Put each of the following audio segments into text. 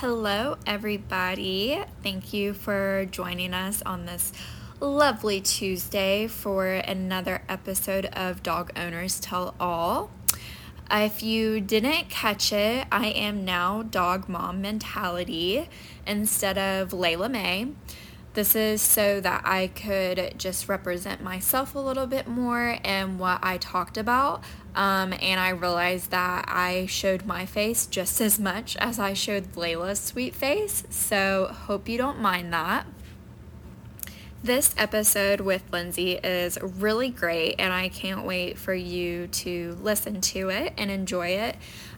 Hello, everybody. Thank you for joining us on this lovely Tuesday for another episode of Dog Owners Tell All. If you didn't catch it, I am now Dog Mom Mentality instead of Layla May. This is so that I could just represent myself a little bit more and what I talked about. Um, and I realized that I showed my face just as much as I showed Layla's sweet face. So, hope you don't mind that. This episode with Lindsay is really great, and I can't wait for you to listen to it and enjoy it.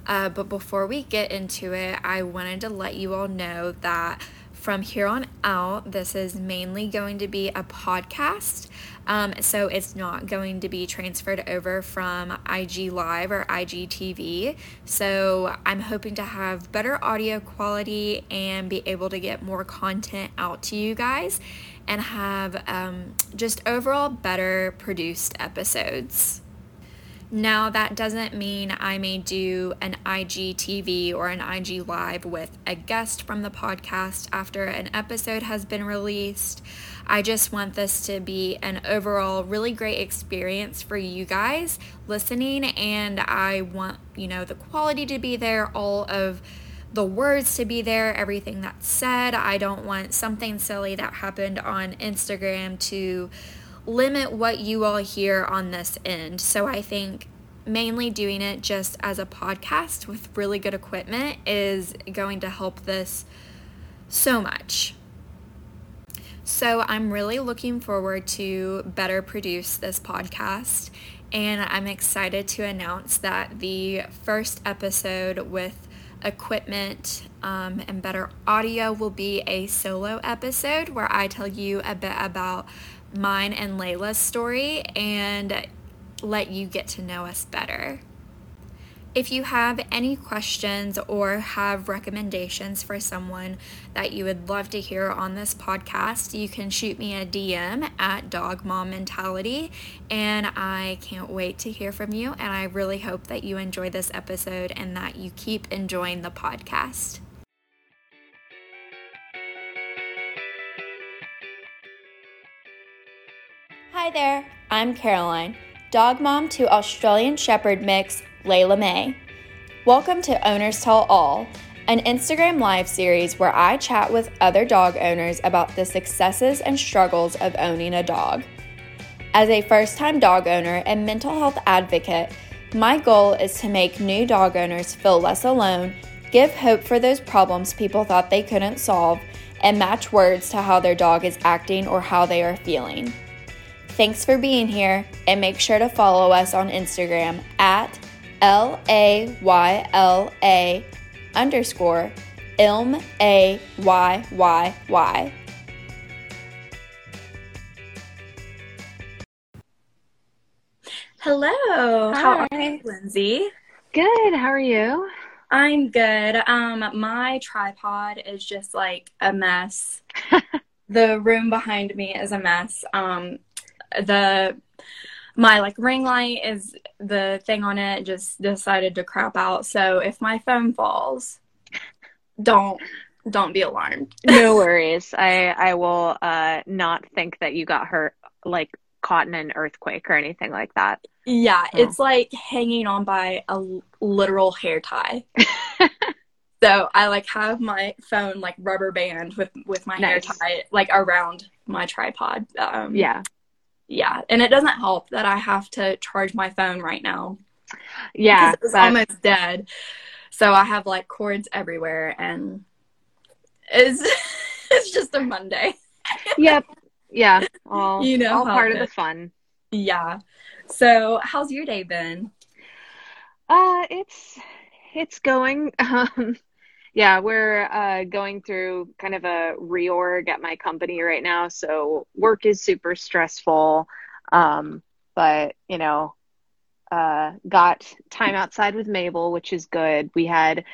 Uh, but before we get into it, I wanted to let you all know that from here on out, this is mainly going to be a podcast. Um, so it's not going to be transferred over from IG Live or IGTV. So I'm hoping to have better audio quality and be able to get more content out to you guys and have um, just overall better produced episodes. Now, that doesn't mean I may do an IGTV or an IG Live with a guest from the podcast after an episode has been released. I just want this to be an overall really great experience for you guys listening, and I want, you know, the quality to be there, all of the words to be there, everything that's said. I don't want something silly that happened on Instagram to limit what you all hear on this end. So I think mainly doing it just as a podcast with really good equipment is going to help this so much. So I'm really looking forward to better produce this podcast and I'm excited to announce that the first episode with equipment um, and better audio will be a solo episode where I tell you a bit about mine and Layla's story and let you get to know us better. If you have any questions or have recommendations for someone that you would love to hear on this podcast, you can shoot me a DM at Dog Mom Mentality. And I can't wait to hear from you. And I really hope that you enjoy this episode and that you keep enjoying the podcast. Hi there, I'm Caroline, dog mom to Australian Shepherd mix Layla May. Welcome to Owners Tell All, an Instagram live series where I chat with other dog owners about the successes and struggles of owning a dog. As a first time dog owner and mental health advocate, my goal is to make new dog owners feel less alone, give hope for those problems people thought they couldn't solve, and match words to how their dog is acting or how they are feeling. Thanks for being here, and make sure to follow us on Instagram at L A Y L A underscore Ilm A Y Y Y. Hello. How are you, Lindsay? Good. How are you? I'm good. Um, my tripod is just like a mess. the room behind me is a mess. Um, the my like ring light is the thing on it just decided to crap out. So if my phone falls, don't don't be alarmed. no worries. I I will uh not think that you got hurt like caught in an earthquake or anything like that. Yeah, oh. it's like hanging on by a literal hair tie. so I like have my phone like rubber band with with my nice. hair tie like around my tripod. Um, yeah yeah, and it doesn't help that I have to charge my phone right now. Yeah, it's almost dead. So I have like cords everywhere, and it's it's just a Monday. yep. Yeah. All you know, all part of the fun. Yeah. So, how's your day been? Uh, it's it's going. Um, yeah, we're uh, going through kind of a reorg at my company right now. So work is super stressful. Um, but, you know, uh, got time outside with Mabel, which is good. We had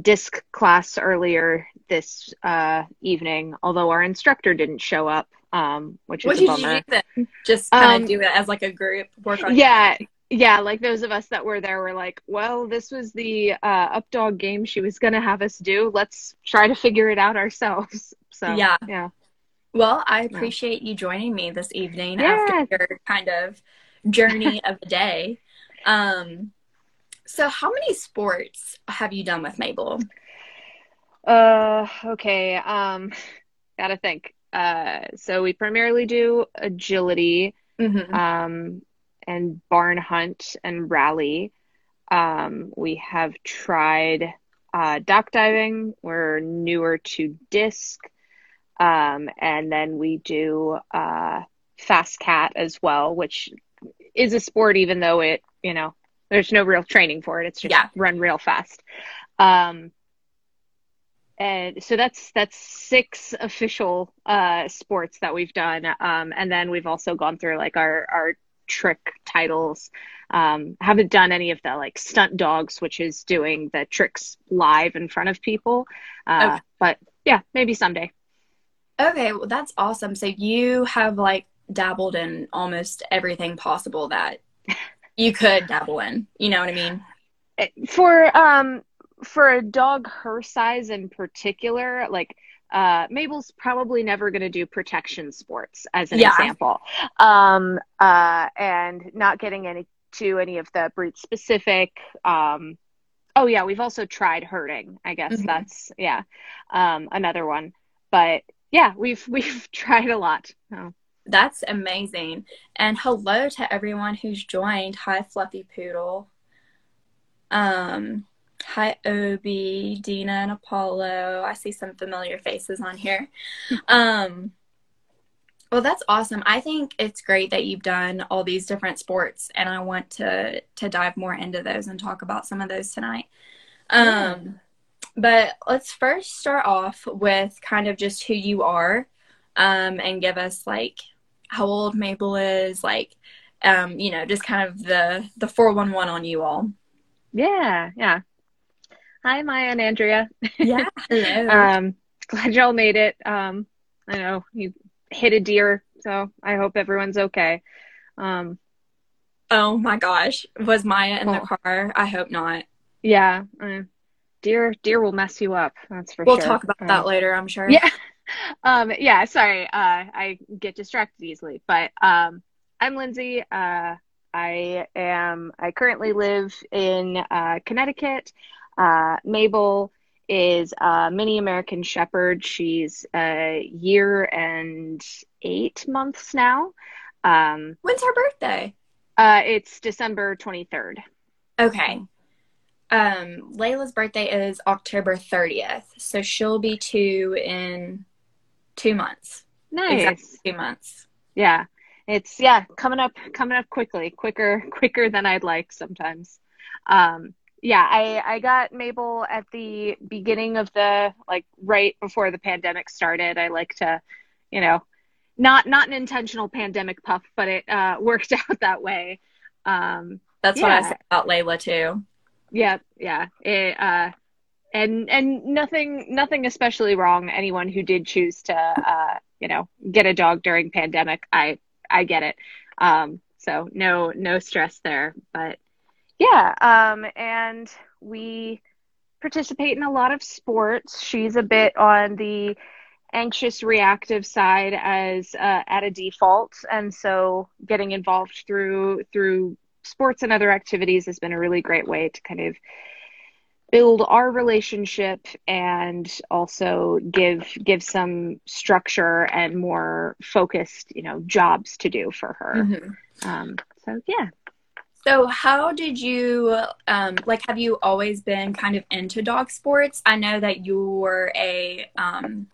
disc class earlier this uh, evening, although our instructor didn't show up, um, which is what a bummer. Just kind of um, do it as like a group work on. Yeah, yeah, like those of us that were there were like, well, this was the uh, updog game she was going to have us do. Let's try to figure it out ourselves. So, Yeah. yeah. Well, I appreciate you joining me this evening Yeah. after your kind of journey of the day. Um, so, how many sports have you done with Mabel? Uh, okay. Um, gotta think. Uh, so we primarily do agility, Mm-hmm. um, and barn hunt and rally. Um, we have tried uh, dock diving. We're newer to disc. Um, and then we do uh, fast cat as well, which is a sport, even though it, you know, there's no real training for it. It's just Yeah. run real fast. Um, and so that's that's six official uh, sports that we've done. Um, and then we've also gone through like our our trick titles. Um, haven't done any of the like stunt dogs, which is doing the tricks live in front of people. Uh, Okay. But yeah, maybe someday. Okay, well, that's awesome. So, you have like dabbled in almost everything possible that you could dabble in. You know what I mean? for um for a dog her size in particular like uh Mabel's probably never going to do protection sports as an Yeah. example um uh and not getting any to any of the breed specific um oh yeah we've also tried herding I guess Mhm. that's yeah um another one but yeah we've we've tried a lot Oh. That's amazing. And hello to everyone who's joined. Hi, Fluffy Poodle. Um, hi, Obi, Dina, and Apollo. I see some familiar faces on here. Um, well, that's awesome. I think it's great that you've done all these different sports, and I want to to dive more into those and talk about some of those tonight. Um, but let's first start off with kind of just who you are, um, and give us like how old Mabel is, like, um, you know, just kind of the the four one one on you all. yeah yeah hi Maya and Andrea Yeah. Hello. Um, glad y'all made it. Um, I know you hit a deer, so I hope everyone's okay. Um, oh my gosh, was Maya in the Oh. car? I hope not. yeah, uh, deer, deer will mess you up. That's for We'll sure. talk about Um, that later. I'm sure. Yeah. Um, yeah, sorry. Uh, I get distracted easily, but um, I'm Lindsay. Uh, I am, I currently live in uh, Connecticut. Uh, Mabel is a mini American Shepherd. She's a year and eight months now. Um, When's her birthday? uh, it's December 23rd. Okay. Um, Layla's birthday is October 30th, so she'll be two in two months. Nice. Exactly two months. Yeah. It's yeah, coming up coming up quickly, quicker quicker than I'd like sometimes. Um yeah, I I got Mabel at the beginning of the like right before the pandemic started. I like to, you know, not not an intentional pandemic puff, but it uh worked out that way. Um That's what I said about Layla too. yeah, yeah. It, uh, and and nothing nothing especially wrong. Anyone who did choose to uh, you know get a dog during pandemic, I I get it. Um, so no no stress there. But yeah, um, and we participate in a lot of sports. She's a bit on the anxious reactive side as uh, at a default and so getting involved through through sports and other activities has been a really great way to kind of build our relationship and also give give some structure and more focused you know jobs to do for her Mhm. um, so yeah So, how did you, um, like, have you always been kind of into dog sports? I know that you were a, um,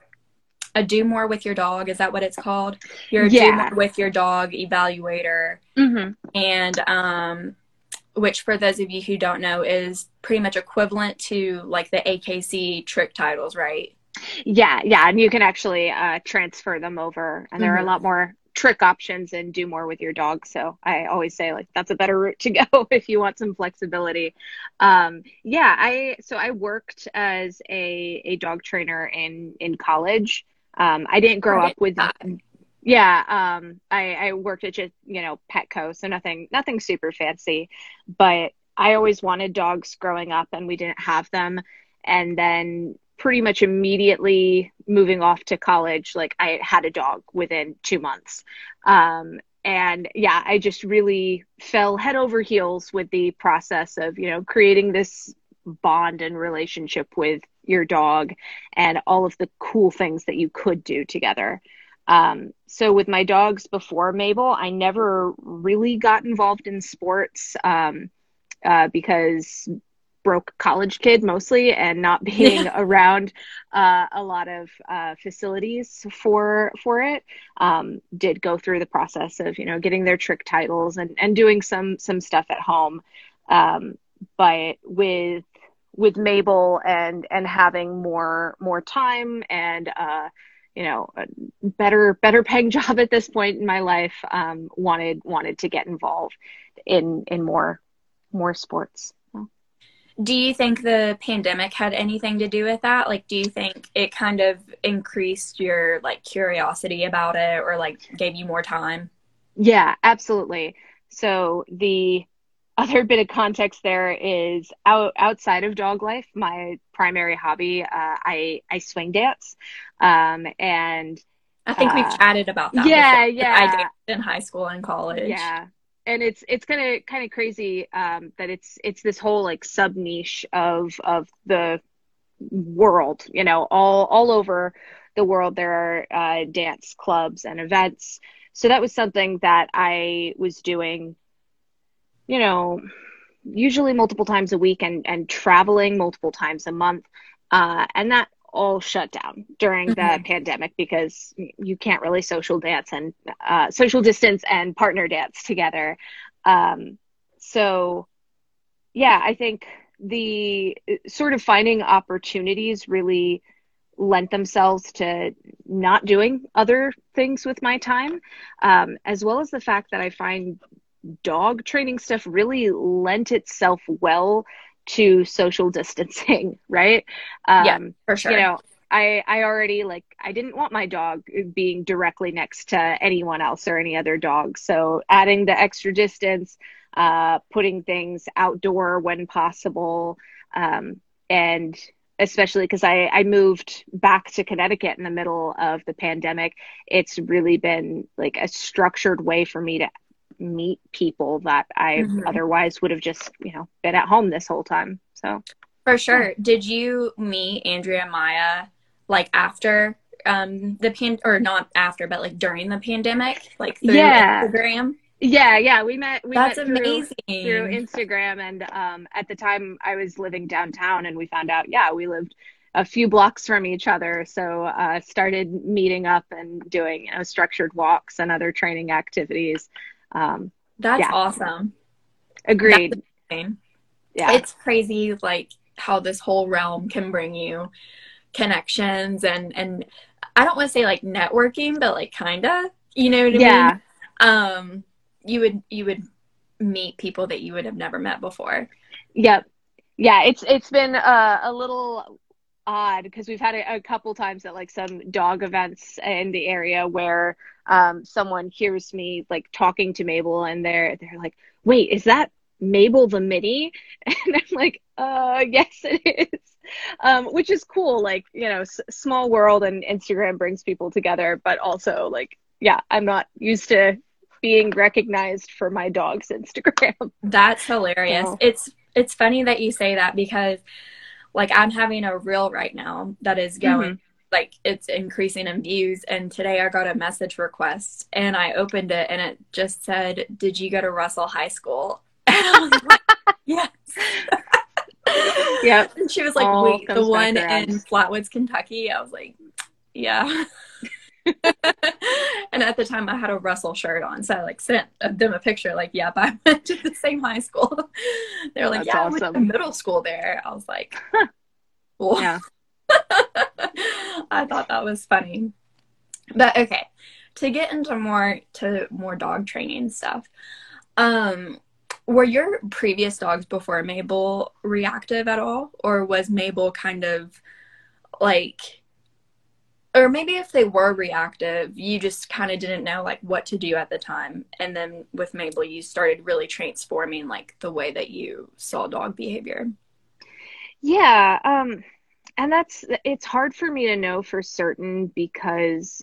a do more with your dog. Is that what it's called? You're a do more with your dog evaluator. mm-hmm. and um, which for those of you who don't know is pretty much equivalent to like the AKC trick titles, right? yeah yeah and you can actually uh, transfer them over and there are a lot more trick options and do more with your dog so i always say like that's a better route to go if you want some flexibility um, yeah i so i worked as a, a dog trainer in in college um, i didn't grow up with. Yeah, um, I, I worked at just you know Petco, so nothing nothing super fancy, but I always wanted dogs growing up, and we didn't have them. And then pretty much immediately moving off to college, like I had a dog within two months. Um, and yeah, I just really fell head over heels with the process of you know creating this bond and relationship with your dog and all of the cool things that you could do together. Um, so with my dogs before Mabel, I never really got involved in sports um, uh, because broke college kid mostly and not being around uh, a lot of uh, facilities for for it um, did go through the process of you know getting their trick titles and and doing some some stuff at home um, but with with Mabel and and having more more time and uh, you know a better better paying job at this point in my life um, wanted wanted to get involved in in more more sports do you think the pandemic had anything to do with that like do you think it kind of increased your like curiosity about it or like gave you more time yeah absolutely so the other bit of context there is out, outside of dog life my primary hobby uh, i i swing dance um, and I think uh, we've chatted about that. Yeah, before. yeah. I danced in high school and college. Yeah, and it's it's kind of kind of crazy um, that it's it's this whole like sub niche of of the world. You know, all all over the world there are uh, dance clubs and events. So that was something that I was doing. You know, usually multiple times a week and and traveling multiple times a month. Uh, and that all shut down during the mm-hmm. pandemic because you can't really social dance and uh, social distance and partner dance together. Um, so, yeah, I think the sort of finding opportunities really lent themselves to not doing other things with my time, um, as well as the fact that I find dog training stuff really lent itself well to social distancing, right? Um, yeah, for sure. You know, I I already like I didn't want my dog being directly next to anyone else or any other dog. So adding the extra distance, uh, putting things outdoor when possible, um, and especially because I, I moved back to Connecticut in the middle of the pandemic, it's really been like a structured way for me to meet people that I mm-hmm. otherwise would have just, you know, been at home this whole time. So for sure. Yeah. Did you meet Andrea Maya like after um the pan or not after, but like during the pandemic, like through yeah. Instagram? Yeah, yeah, we met. We That's met amazing through Instagram, and um, at the time I was living downtown, and we found out, yeah, we lived a few blocks from each other. So uh, started meeting up and doing you know structured walks and other training activities. Um, That's yeah. awesome. Agreed. That's yeah. It's crazy like how this whole realm can bring you connections and and I don't want to say like networking, but like kinda. You know what I yeah. mean? Um you would you would meet people that you would have never met before. Yep. Yeah, it's it's been uh, a little odd because we've had a, a, couple times at like some dog events in the area where um, someone hears me like talking to Mabel and they're they're like, "Wait, is that Mabel the Mini?" And I'm like, "Uh, yes, it is." Um, which is cool. Like you know, s- small world and Instagram brings people together, but also like, yeah, I'm not used to being recognized for my dog's Instagram. That's hilarious. So. It's it's funny that you say that because like I'm having a reel right now that is going mm-hmm. like it's increasing in views and today I got a message request and I opened it and it just said, "Did you go to Russell High School?" like, yes. yeah. And she was like, All "Wait, the one in Flatwoods, Kentucky?" I was like, "Yeah." and at the time I had a Russell shirt on, so I like sent them a picture, like, "Yep, I went to the same high school." They're like, That's "Yeah, awesome. I went to middle school there." I was like, cool. "Yeah." I thought that was funny, but okay. To get into more to more dog training stuff, um, were your previous dogs before Mabel reactive at all, or was Mabel kind of like or maybe if they were reactive, you just kind of didn't know like what to do at the time. And then with Mabel, you started really transforming like the way that you saw dog behavior. Yeah, um, and that's it's hard for me to know for certain because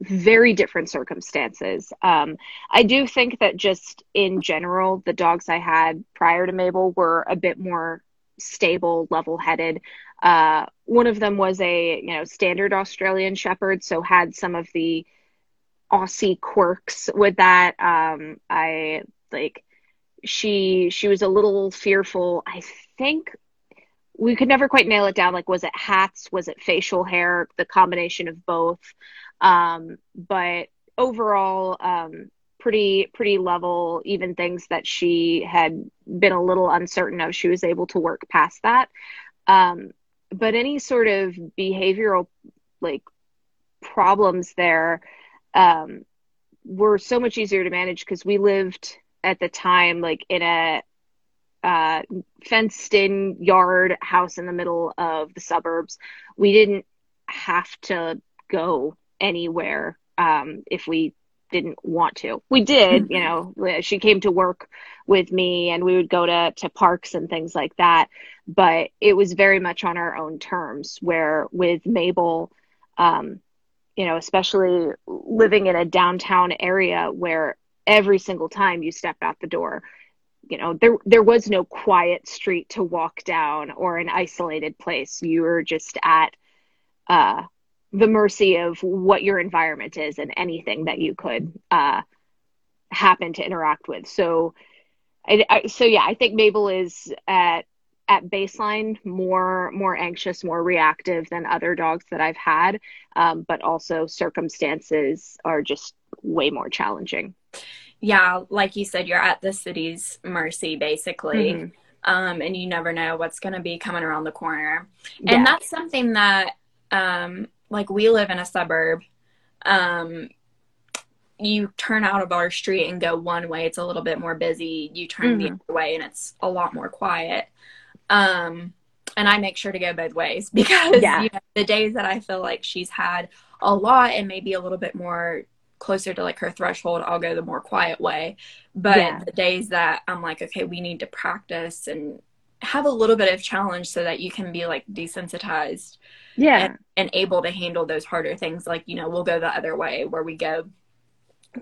very different circumstances. Um, I do think that just in general, the dogs I had prior to Mabel were a bit more stable, level headed. Uh, one of them was a you know standard Australian Shepherd, so had some of the Aussie quirks with that. Um, I like she she was a little fearful. I think we could never quite nail it down. Like, was it hats? Was it facial hair? The combination of both. Um, but overall, um, pretty pretty level. Even things that she had been a little uncertain of, she was able to work past that. Um, but any sort of behavioral like problems there um, were so much easier to manage because we lived at the time like in a uh, fenced in yard house in the middle of the suburbs. We didn't have to go anywhere um, if we didn't want to. We did, you know, she came to work with me and we would go to, to parks and things like that. But it was very much on our own terms, where with Mabel, um, you know, especially living in a downtown area where every single time you stepped out the door, you know, there there was no quiet street to walk down or an isolated place. You were just at uh, the mercy of what your environment is and anything that you could uh, happen to interact with. So, I, I, so yeah, I think Mabel is at at baseline more more anxious, more reactive than other dogs that I've had, um, but also circumstances are just way more challenging. Yeah, like you said, you're at the city's mercy basically. Mm-hmm. Um, and you never know what's going to be coming around the corner. And yeah. that's something that um, like we live in a suburb um you turn out of our street and go one way it's a little bit more busy you turn mm-hmm. the other way and it's a lot more quiet um and i make sure to go both ways because yeah. you know, the days that i feel like she's had a lot and maybe a little bit more closer to like her threshold i'll go the more quiet way but yeah. the days that i'm like okay we need to practice and have a little bit of challenge so that you can be like desensitized yeah and, and, able to handle those harder things like you know we'll go the other way where we go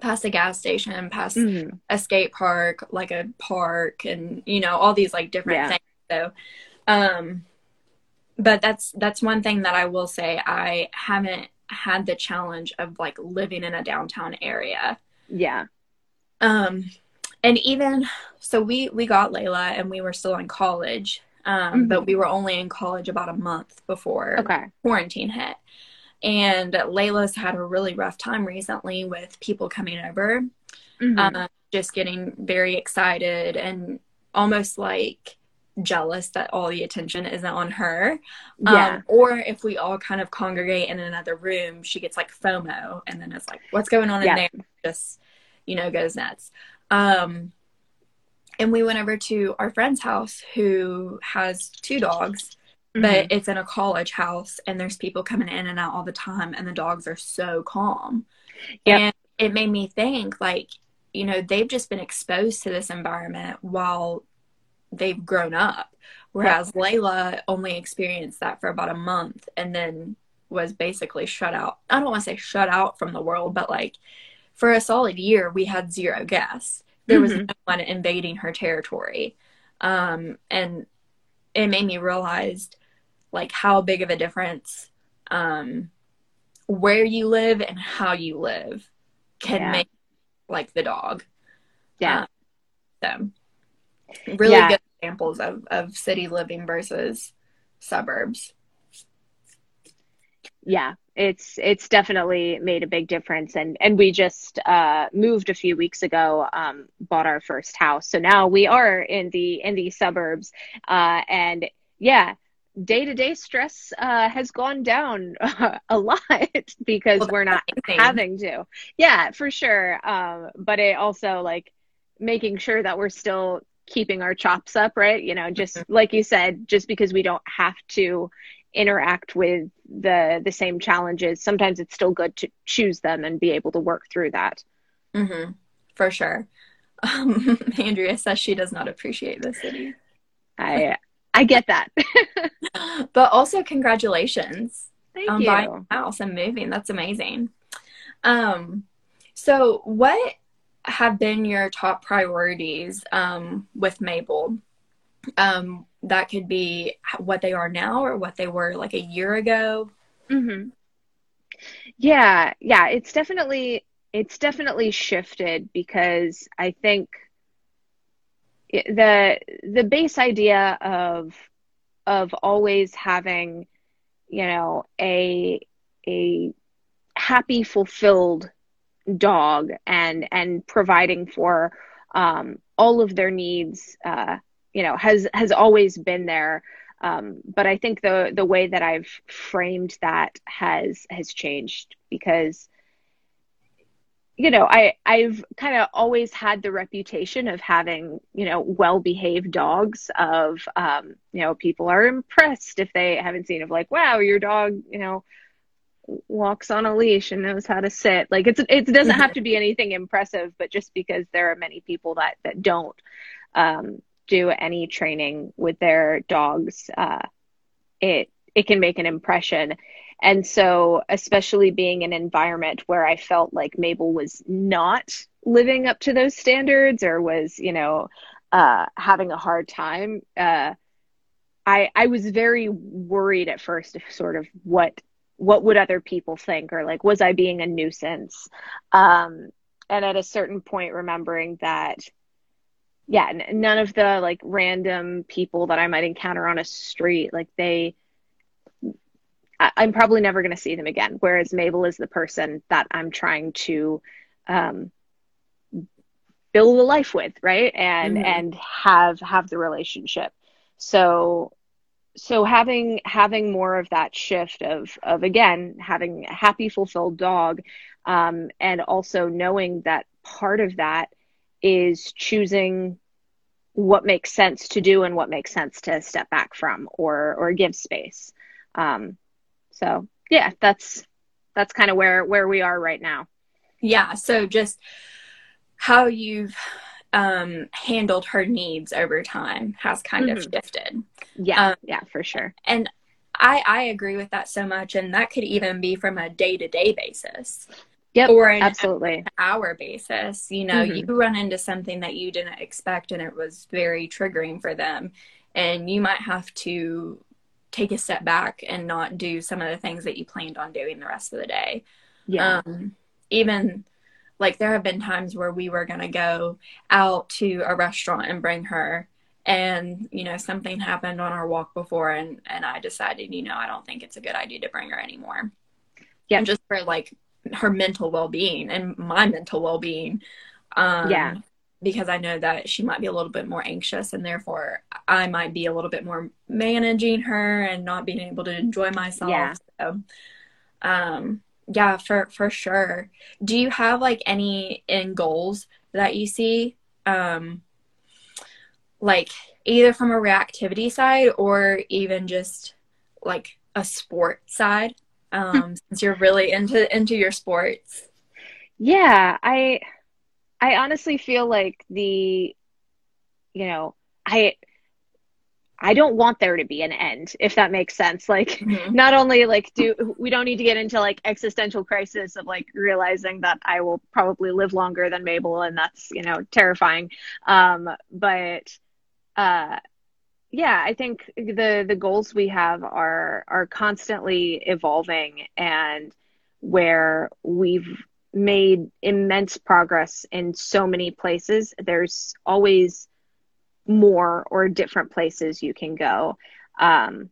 past a gas station past mm-hmm. a skate park like a park and you know all these like different yeah. things so um but that's that's one thing that i will say i haven't had the challenge of like living in a downtown area yeah um and even so we we got layla and we were still in college um, mm-hmm. but we were only in college about a month before okay. quarantine hit and layla's had a really rough time recently with people coming over mm-hmm. um, just getting very excited and almost like jealous that all the attention isn't on her. Yeah. Um, or if we all kind of congregate in another room, she gets like FOMO and then it's like, what's going on yeah. in there? Just, you know, goes nuts. Um, and we went over to our friend's house who has two dogs, mm-hmm. but it's in a college house and there's people coming in and out all the time and the dogs are so calm. Yep. And it made me think like, you know, they've just been exposed to this environment while they've grown up. Whereas yep. Layla only experienced that for about a month and then was basically shut out. I don't want to say shut out from the world, but like for a solid year, we had zero guests. There was mm-hmm. no one invading her territory. Um, and it made me realize like how big of a difference um, where you live and how you live can yeah. make like the dog. Yeah. Um, so really yeah. good examples of, of city living versus suburbs. Yeah, it's it's definitely made a big difference and and we just uh moved a few weeks ago um bought our first house so now we are in the in the suburbs uh and yeah day-to-day stress uh has gone down uh, a lot because well, we're not having to. Yeah for sure um but it also like making sure that we're still keeping our chops up right? You know just mm-hmm. like you said just because we don't have to interact with the the same challenges sometimes it's still good to choose them and be able to work through that. Mm-hmm. for sure. Um, andrea says she does not appreciate the city. I i get that but also congratulations Thank on you. buying a house and moving that's amazing um so what have been your top priorities um, with mabel um, that could be what they are now or what they were like a year ago. Mm-hmm. Yeah, yeah, it's definitely it's definitely shifted because I think the the base idea of of always having you know a a happy fulfilled dog and and providing for um, all of their needs uh, you know has has always been there. Um, but I think the the way that I've framed that has has changed because you know I I've kind of always had the reputation of having you know well behaved dogs of um, you know people are impressed if they haven't seen of like wow your dog you know walks on a leash and knows how to sit like it's it doesn't have to be anything impressive but just because there are many people that that don't um, do any training with their dogs, uh, it it can make an impression. And so, especially being in an environment where I felt like Mabel was not living up to those standards or was, you know, uh, having a hard time, uh, I I was very worried at first, if sort of what what would other people think or like was I being a nuisance? Um, and at a certain point, remembering that yeah, n- none of the like random people that I might encounter on a street, like they, I- am probably never going to see them again. Whereas Mabel is the person that I'm trying to um, build a life with, right? And mm-hmm. and have have the relationship. So so having having more of that shift of of again having a happy fulfilled dog um, and also knowing that part of that is choosing what makes sense to do and what makes sense to step back from or or give space. Um, so yeah, that's that's kind of where where we are right now. Yeah. So just how you've um, handled her needs over time has kind mm-hmm. of shifted. Yeah. Um, yeah, for sure. And I I agree with that so much, and that could even be from a day to day basis. Yep, or an absolutely hour basis. You know, mm-hmm. you run into something that you didn't expect and it was very triggering for them. And you might have to take a step back and not do some of the things that you planned on doing the rest of the day. Yeah. Um, even like there have been times where we were going to go out to a restaurant and bring her and you know something happened on our walk before and and I decided you know I don't think it's a good idea to bring her anymore. Yeah. And just for like her mental well-being and my mental well-being um, yeah because i know that she might be a little bit more anxious and therefore i might be a little bit more managing her and not being able to enjoy myself yeah. so um yeah for for sure do you have like any end goals that you see um like either from a reactivity side or even just like a sport side um, since you're really into into your sports. Yeah, I I honestly feel like the you know, I I don't want there to be an end, if that makes sense. Like, mm-hmm. not only like do we don't need to get into like existential crisis of like realizing that I will probably live longer than Mabel, and that's you know terrifying. Um, but uh, yeah, I think the the goals we have are are constantly evolving and where we've made immense progress in so many places. There's always more or different places you can go. Um,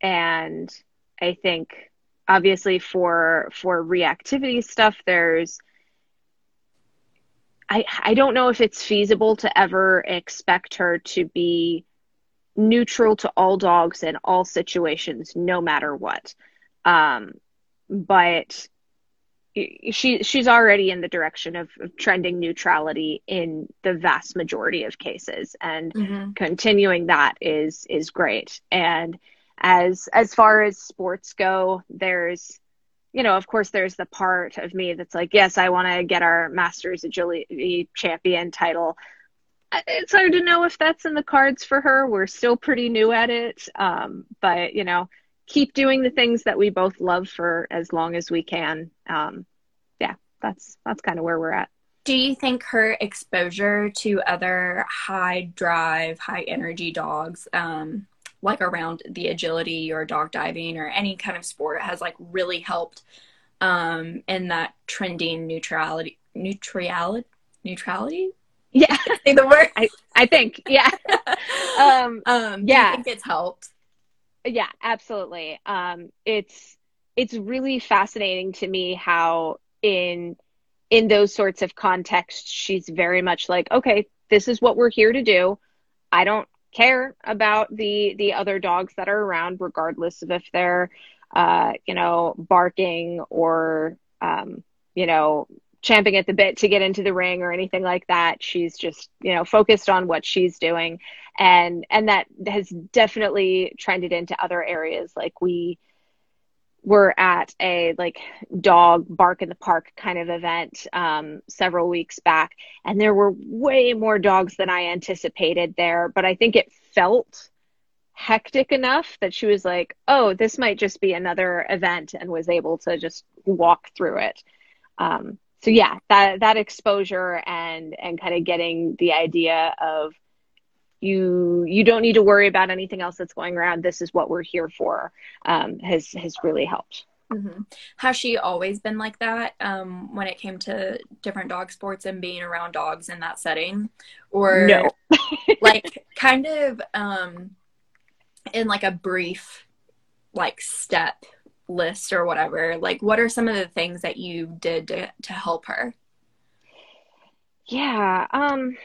and I think obviously for for reactivity stuff, there's I I don't know if it's feasible to ever expect her to be neutral to all dogs in all situations, no matter what. Um, but she she's already in the direction of, of, trending neutrality in the vast majority of cases, and mm-hmm. continuing that is is great. And as as far as sports go, there's you know, of course, there's the part of me that's like, yes, I want to get our Masters Agility Champion title. It's hard to know if that's in the cards for her. We're still pretty new at it. Um, but, you know, keep doing the things that we both love for as long as we can. Um, yeah, that's that's kind of where we're at. Do you think her exposure to other high drive, high energy dogs, um, like around the agility or dock diving or any kind of sport has like really helped um in that trending neutrality neutrality neutrality? Yeah. The word. I, I think yeah. Um um yeah. think it's helped yeah absolutely. Um it's it's really fascinating to me how in in those sorts of contexts she's very much like okay this is what we're here to do. I don't care about the the other dogs that are around, regardless of if they're uh, you know barking or um, you know champing at the bit to get into the ring or anything like that. She's just you know focused on what she's doing, and and that has definitely trended into other areas. Like we were at a like dog bark in the park kind of event um, several weeks back, and there were way more dogs than I anticipated there. But I think it felt hectic enough that she was like, "Oh, this might just be another event," and was able to just walk through it. Um, so yeah, that that exposure and and kind of getting the idea of you you don't need to worry about anything else that's going around. This is what we're here for um, has has really helped. Mm-hmm. has she always been like that um, when it came to different dog sports and being around dogs in that setting? Or no. like kind of um, in like a brief like step list or whatever like what are some of the things that you did to, to help her yeah um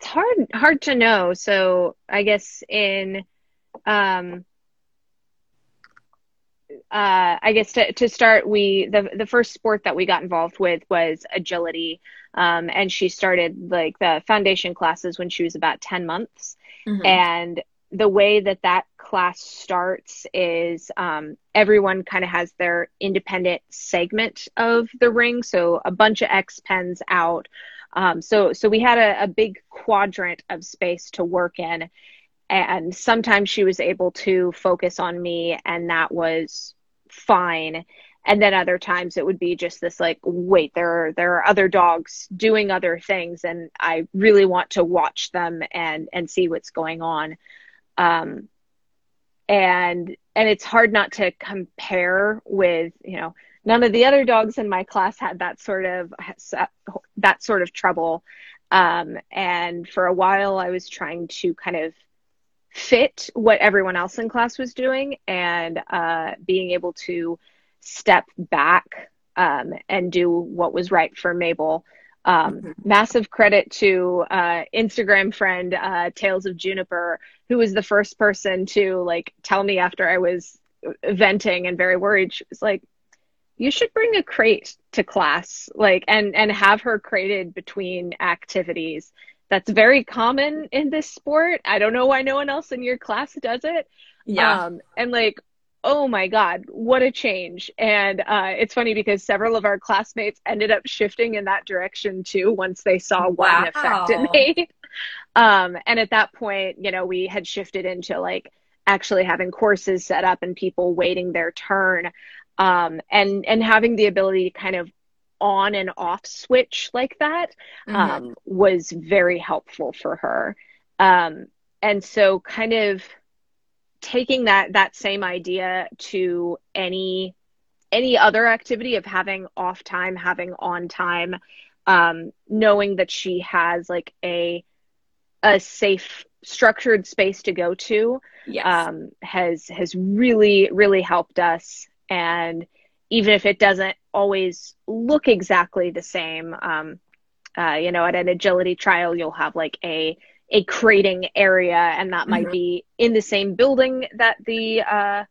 it's hard hard to know. So I guess in um uh, I guess to, to start, we the the first sport that we got involved with was agility, um, and she started like the foundation classes when she was about ten months. Mm-hmm. And the way that that class starts is um, everyone kind of has their independent segment of the ring, so a bunch of X pens out. Um, so so we had a, a big quadrant of space to work in, and sometimes she was able to focus on me, and that was fine. And then other times it would be just this like, wait, there are there are other dogs doing other things, and I really want to watch them and and see what's going on. Um, and and it's hard not to compare with you know none of the other dogs in my class had that sort of that sort of trouble. Um, and for a while i was trying to kind of fit what everyone else in class was doing and uh, being able to step back um, and do what was right for mabel um, mm-hmm. massive credit to uh, instagram friend uh, tales of juniper who was the first person to like tell me after i was venting and very worried. She was like you should bring a crate to class like and and have her crated between activities. That's very common in this sport. I don't know why no one else in your class does it. Yeah. Um, and like oh my god what a change and uh, it's funny because several of our classmates ended up shifting in that direction too once they saw what wow. effect it made um, and at that point you know we had shifted into like actually having courses set up and people waiting their turn um, and and having the ability to kind of on and off switch like that mm-hmm. um, was very helpful for her. Um, and so, kind of taking that that same idea to any any other activity of having off time, having on time, um, knowing that she has like a a safe structured space to go to yes. um, has has really really helped us and even if it doesn't always look exactly the same um, uh, you know at an agility trial you'll have like a a crating area and that mm-hmm. might be in the same building that the uh,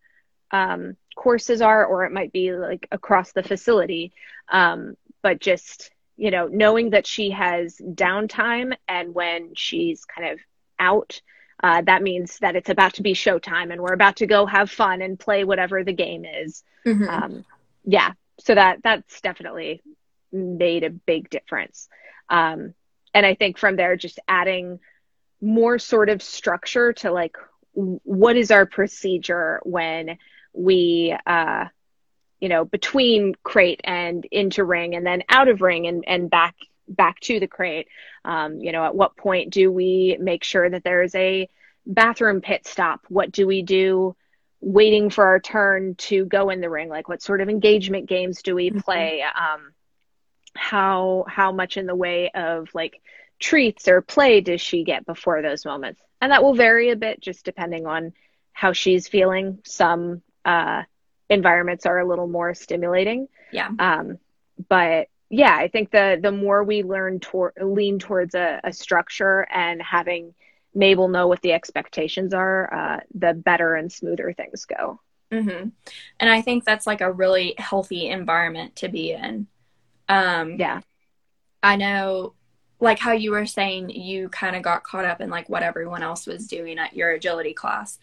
um, courses are or it might be like across the facility um, but just you know knowing that she has downtime and when she's kind of out uh, that means that it's about to be showtime and we're about to go have fun and play whatever the game is. Mhm. Um, yeah, so that that's definitely made a big difference. Um, and I think from there, just adding more sort of structure to like what is our procedure when we uh, you know between crate and into ring and then out of ring and and back back to the crate um, you know at what point do we make sure that there's a bathroom pit stop? What do we do waiting for our turn to go in the ring? Like what sort of engagement games do we Mhm. play? Um, how how much in the way of like treats or play does she get before those moments? And that will vary a bit just depending on how she's feeling. Some uh, environments are a little more stimulating. Yeah. um, but yeah i think the the more we learn toward lean towards a, a structure and having mabel know what the expectations are uh, the better and smoother things go. Hmm And I think that's like a really healthy environment to be in. Um, yeah. I know, like how you were saying, you kind of got caught up in like what everyone else was doing at your agility class.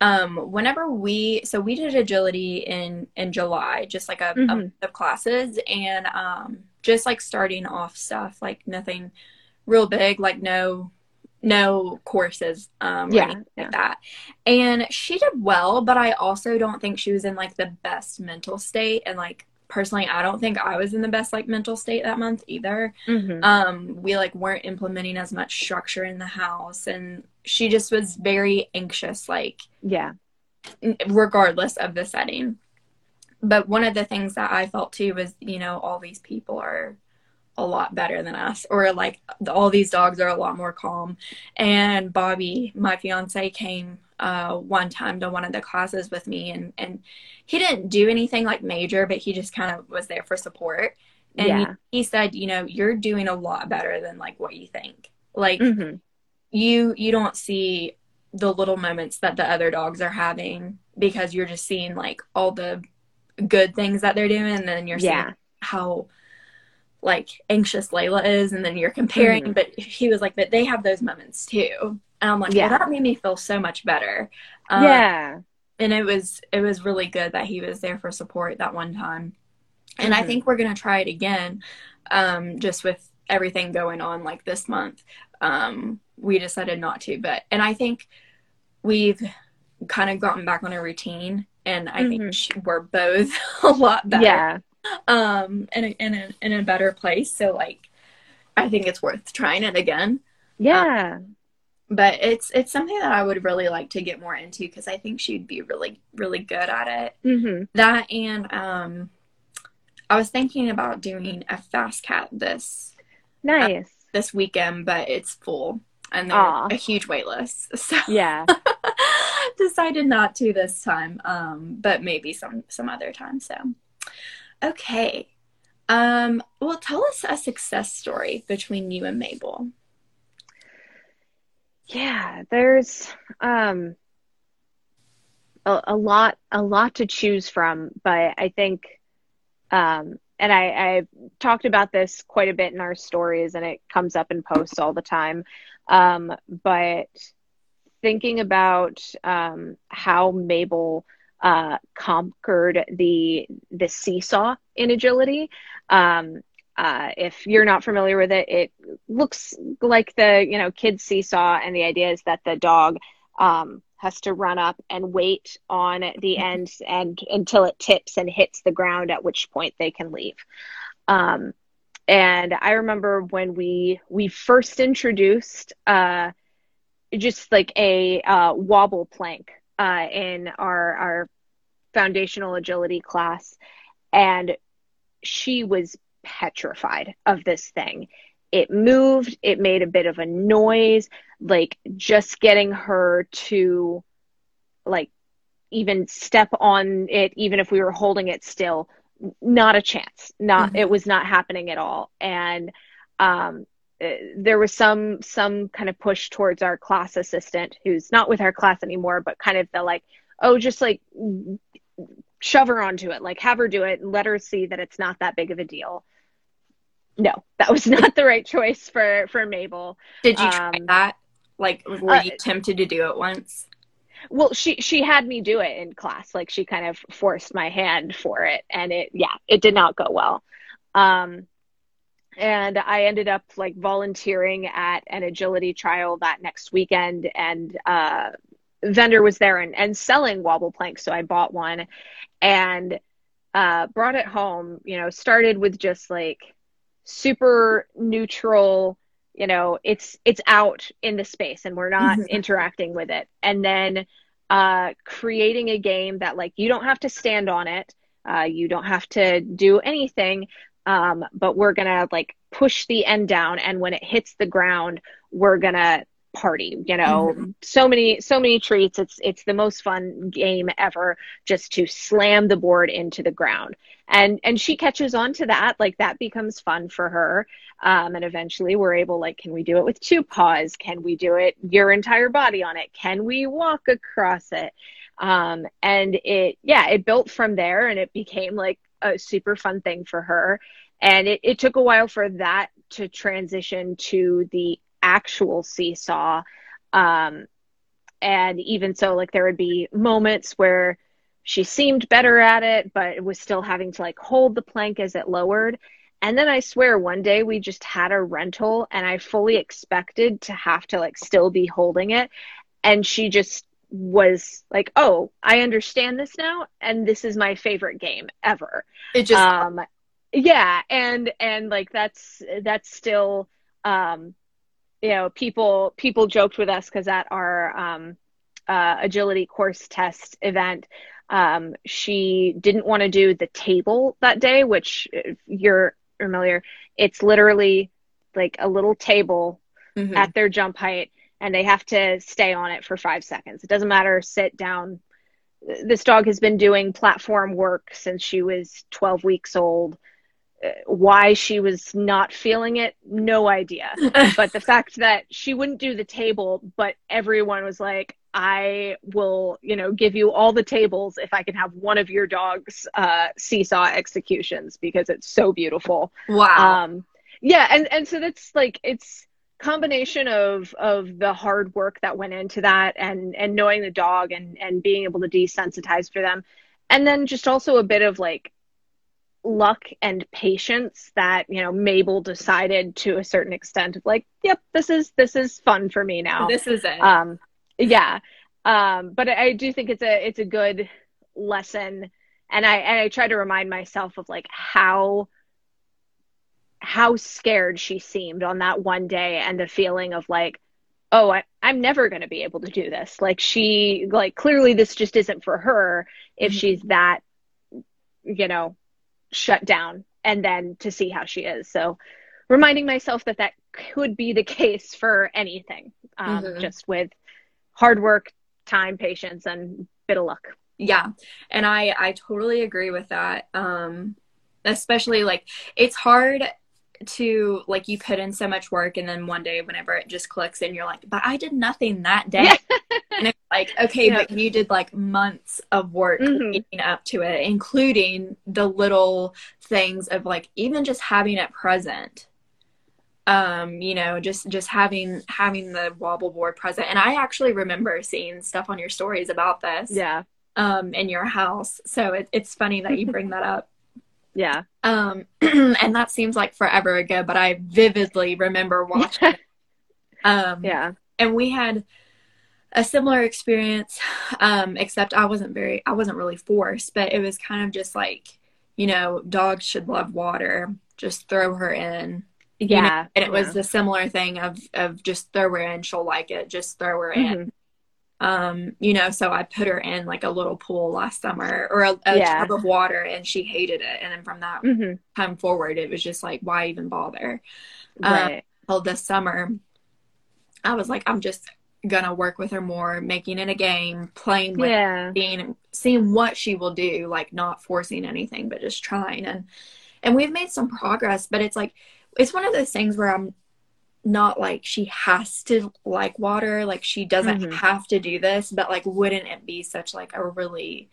Um, whenever we, so we did agility in in July, just like a, a Mhm. month of classes, and um, just like starting off stuff, like nothing real big, like no no courses um Yeah, anything yeah. like that and she did well but i also don't think she was in like the best mental state and like personally i don't think i was in the best like mental state that month either. Mhm. um we like weren't implementing as much structure in the house and she just was very anxious like yeah. regardless of the setting. But one of the things that i felt too was you know all these people are a lot better than us or like all these dogs are a lot more calm. And bobby my fiance came uh, one time to one of the classes with me and and he didn't do anything like major but he just kind of was there for support and Yeah. he, he said you know you're doing a lot better than like what you think like Mhm. you you don't see the little moments that the other dogs are having because you're just seeing like all the good things that they're doing and then you're yeah seeing how like anxious Layla is and then you're comparing Mhm. but he was like but they have those moments too and I'm like Yeah. well, that made me feel so much better. Um, yeah. and it was it was really good that he was there for support that one time. And i Mhm. think we're going to try it again um, just with everything going on like this month. Um, we decided not to but and i think we've kind of gotten back on a routine and i think Mhm. sh- we're both a lot better. Yeah. Um in a, in a in a better place. So like i think it's worth trying it again. Yeah but it's it's something that i would really like to get more into because i think she'd be really really good at it. Hmm that and um i was thinking about doing a fast cat this nice. this weekend but it's full and there's a huge wait list so yeah. decided not to this time um but maybe some some other time so. Okay. Um well tell us a success story between you and mabel Yeah, there's um a, a lot a lot to choose from, but I think um and I I've talked about this quite a bit in our stories and it comes up in posts all the time. Um but thinking about um how Mabel uh conquered the the seesaw in agility um uh, if you're not familiar with it, it looks like the you know kids seesaw, and the idea is that the dog um, has to run up and wait on the end and until it tips and hits the ground, at which point they can leave. Um, and I remember when we we first introduced uh, just like a uh, wobble plank uh, in our our foundational agility class, and she was petrified of this thing. It moved, it made a bit of a noise, like just getting her to like even step on it even if we were holding it still not a chance. Not Mhm. it was not happening at all. And um uh, there was some some kind of push towards our class assistant who's not with our class anymore but kind of the like oh just like shove her onto it. Like have her do it. And let her see that it's not that big of a deal no that was not the right choice for for mabel did you try Um, that Like, were Uh, you tempted to do it once? Well, she she had me do it in class. Like she kind of forced my hand for it, and it yeah, it did not go well. Um, and I ended up like volunteering at an agility trial that next weekend, and uh, vendor was there and, and selling wobble planks, so I bought one and uh, brought it home. You know, started with just like super neutral you know it's it's out in the space and we're not Mhm. interacting with it and then uh creating a game that like you don't have to stand on it uh you don't have to do anything um but we're gonna like push the end down and when it hits the ground we're gonna party you know? Mhm. so many so many treats. It's it's the most fun game ever just to slam the board into the ground. And and she catches on to that. Like that becomes fun for her. Um, and eventually we're able like can we do it with two paws? Can we do it your entire body on it? Can we walk across it? Um, and it yeah it built from there and it became like a super fun thing for her. And it, it took a while for that to transition to the actual seesaw um, and even so like there would be moments where she seemed better at it but it was still having to like hold the plank as it lowered and then I swear one day we just had a rental and I fully expected to have to like still be holding it. And she just was like, oh, I understand this now. And this is my favorite game ever. It just, um, yeah. And, and like, that's, that's still, um, you know, people, people joked with us because at our, um, uh, agility course test event, um, she didn't want to do the table that day, which if you're familiar, it's literally like a little table Mhm. at their jump height and they have to stay on it for five seconds. It doesn't matter, sit down. This dog has been doing platform work since she was 12 weeks old. Why she was not feeling it, no idea. But the fact that she wouldn't do the table, but everyone was like, I will, you know, give you all the tables if I can have one of your dog's uh, seesaw executions because it's so beautiful wow. um yeah and and so that's like it's combination of of the hard work that went into that and and knowing the dog and and being able to desensitize for them and then just also a bit of like luck and patience that you know Mabel decided to a certain extent of like yep this is this is fun for me now this is it. um yeah um but I, I do think it's a it's a good lesson and i and i try to remind myself of like how how scared she seemed on that one day and the feeling of like oh I, i'm never going to be able to do this like she like clearly this just isn't for her if Mhm. she's that you know shut down and then to see how she is. So reminding myself that that could be the case for anything um, Mhm. just with hard work time patience and bit of luck. Yeah. And i i totally agree with that. Um especially like it's hard to like you put in so much work and then one day whenever it just clicks and you're like but i did nothing that day. And it's like okay Yeah. but you did like months of work Mhm. leading up to it including the little things of like even just having it present. Um you know just just having having the wobble board present. And i actually remember seeing stuff on your stories about this yeah. um in your house. So it, it's funny that you bring that up yeah um and that seems like forever ago but i vividly remember watching um yeah and we had a similar experience um except i wasn't very i wasn't really forced but it was kind of just like you know dogs should love water just throw her in you know? yeah and it was yeah. the similar thing of of just throw her in she'll like it just throw her in Mhm. Um you know so i put her in like a little pool last summer or a, a Yeah. tub of water and she hated it. And then from that Mhm. time forward it was just like why even bother? Um, right. well this summer i was like i'm just gonna work with her more making it a game playing with yeah. seeing seeing what she will do like not forcing anything but just trying. And and we've made some progress but it's like it's one of those things where i'm not like she has to like water like she doesn't Mhm. have to do this but like wouldn't it be such like a really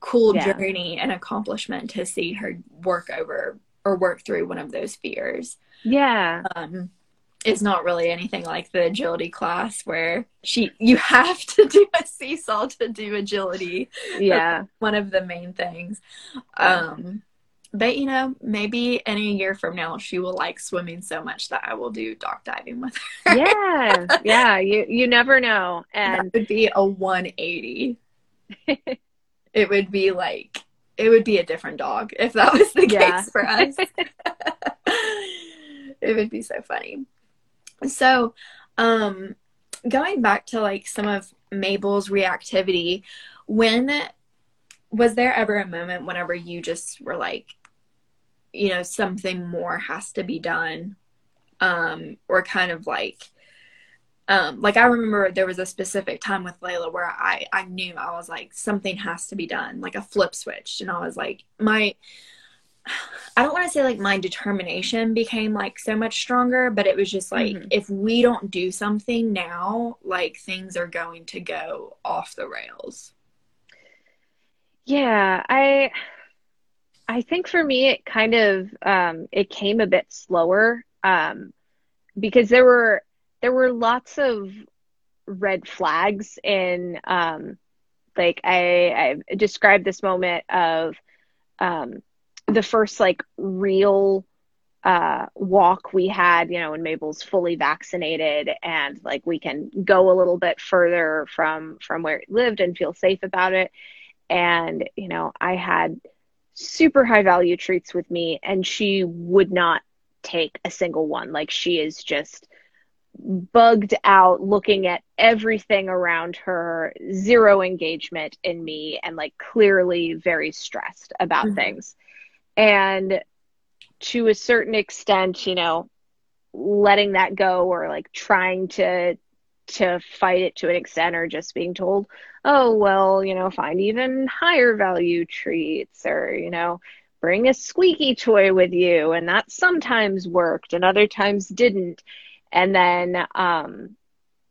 cool Yeah. journey and accomplishment to see her work over or work through one of those fears yeah um is not really anything like the agility class where she you have to do a seesaw to do agility. Yeah. That's one of the main things. Um but you know, maybe in a year from now she will like swimming so much that I will do dock diving with her. yeah. Yeah. You you never know. And that would be a 180. it would be like it would be a different dog if that was the Yeah. case for us. it would be so funny. So, um, going back to like some of Mabel's reactivity, when was there ever a moment whenever you just were like, you know, something more has to be done, um, or kind of like, um, like I remember there was a specific time with Layla where I I knew I was like something has to be done, like a flip switch, and I was like my I don't want to say like my determination became like so much stronger, but it was just like Mhm. if we don't do something now, like things are going to go off the rails. Yeah, I I think for me it kind of um it came a bit slower um because there were there were lots of red flags in um like I I described this moment of um the first like real uh walk we had, you know, when Mabel's fully vaccinated and like we can go a little bit further from from where it lived and feel safe about it. And you know i had super high value treats with me and she would not take a single one like she is just bugged out looking at everything around her zero engagement in me and like clearly very stressed about Mhm. things and to a certain extent you know letting that go or like trying to to fight it to an extent or just being told oh well you know find even higher value treats or you know bring a squeaky toy with you and that sometimes worked and other times didn't and then um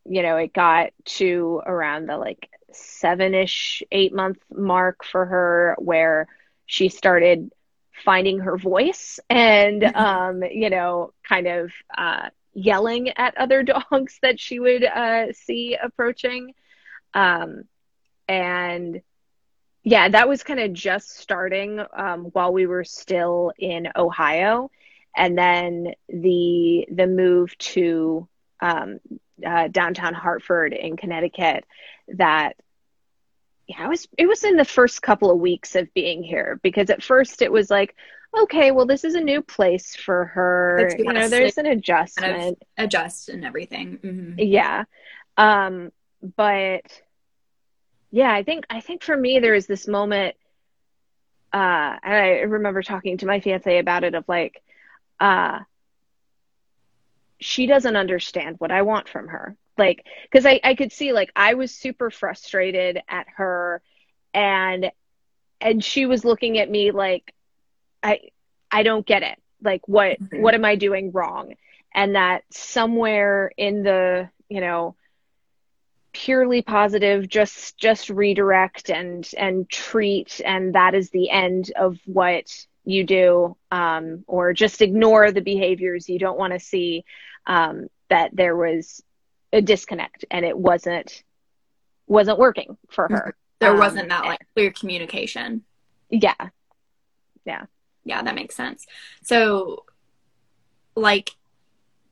you know it got to around the like seven-ish eight month mark for her where she started finding her voice and Mhm. um you know kind of uh yelling at other dogs that she would uh see approaching. Um and yeah that was kind of just starting um while we were still in Ohio. And then the the move to um uh, downtown Hartford in Connecticut that yeah, it was it was in the first couple of weeks of being here because at first it was like, okay, well this is a new place for her. It's You know, there's an adjustment. Adjust and everything. hmm Yeah. Um, but yeah, I think I think for me there was this moment uh and I remember talking to my fiance about it of like uh she doesn't understand what I want from her. Like cuz I I could see like I was super frustrated at her and and she was looking at me like I I don't get it. Like what Mhm. what am I doing wrong? And that somewhere in the, you know, purely positive just just redirect and and treat and that is the end of what you do um or just ignore the behaviors you don't want to see um that there was a disconnect and it wasn't wasn't working for her There Um, wasn't that like clear communication. yeah Yeah, that makes sense. So, like,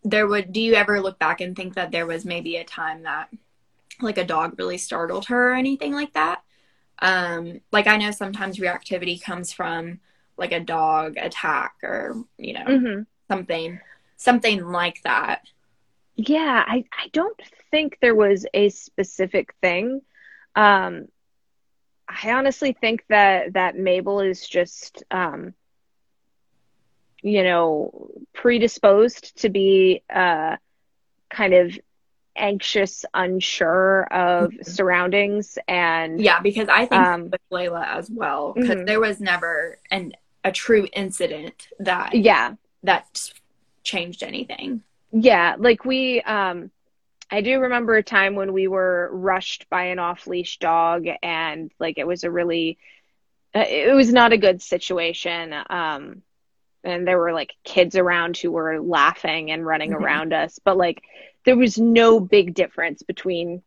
there would, do you ever look back and think that there was maybe a time that, like, a dog really startled her or anything like that? Um, like, I know sometimes reactivity comes from, like, a dog attack or, you know, hmm something, something like that. Yeah, I, I don't think there was a specific thing. Um, I honestly think that that Mabel is just um, you know, predisposed to be uh kind of anxious, unsure of Mhm. surroundings and Yeah, because I think Um, with Layla as well, because Mhm. there was never an, a true incident that, yeah, that changed anything. Yeah, like we um I do remember a time when we were rushed by an off-leash dog and like it was a really uh, it was not a good situation. Um and there were like kids around who were laughing and running mm-hmm. around us, but like there was no big difference between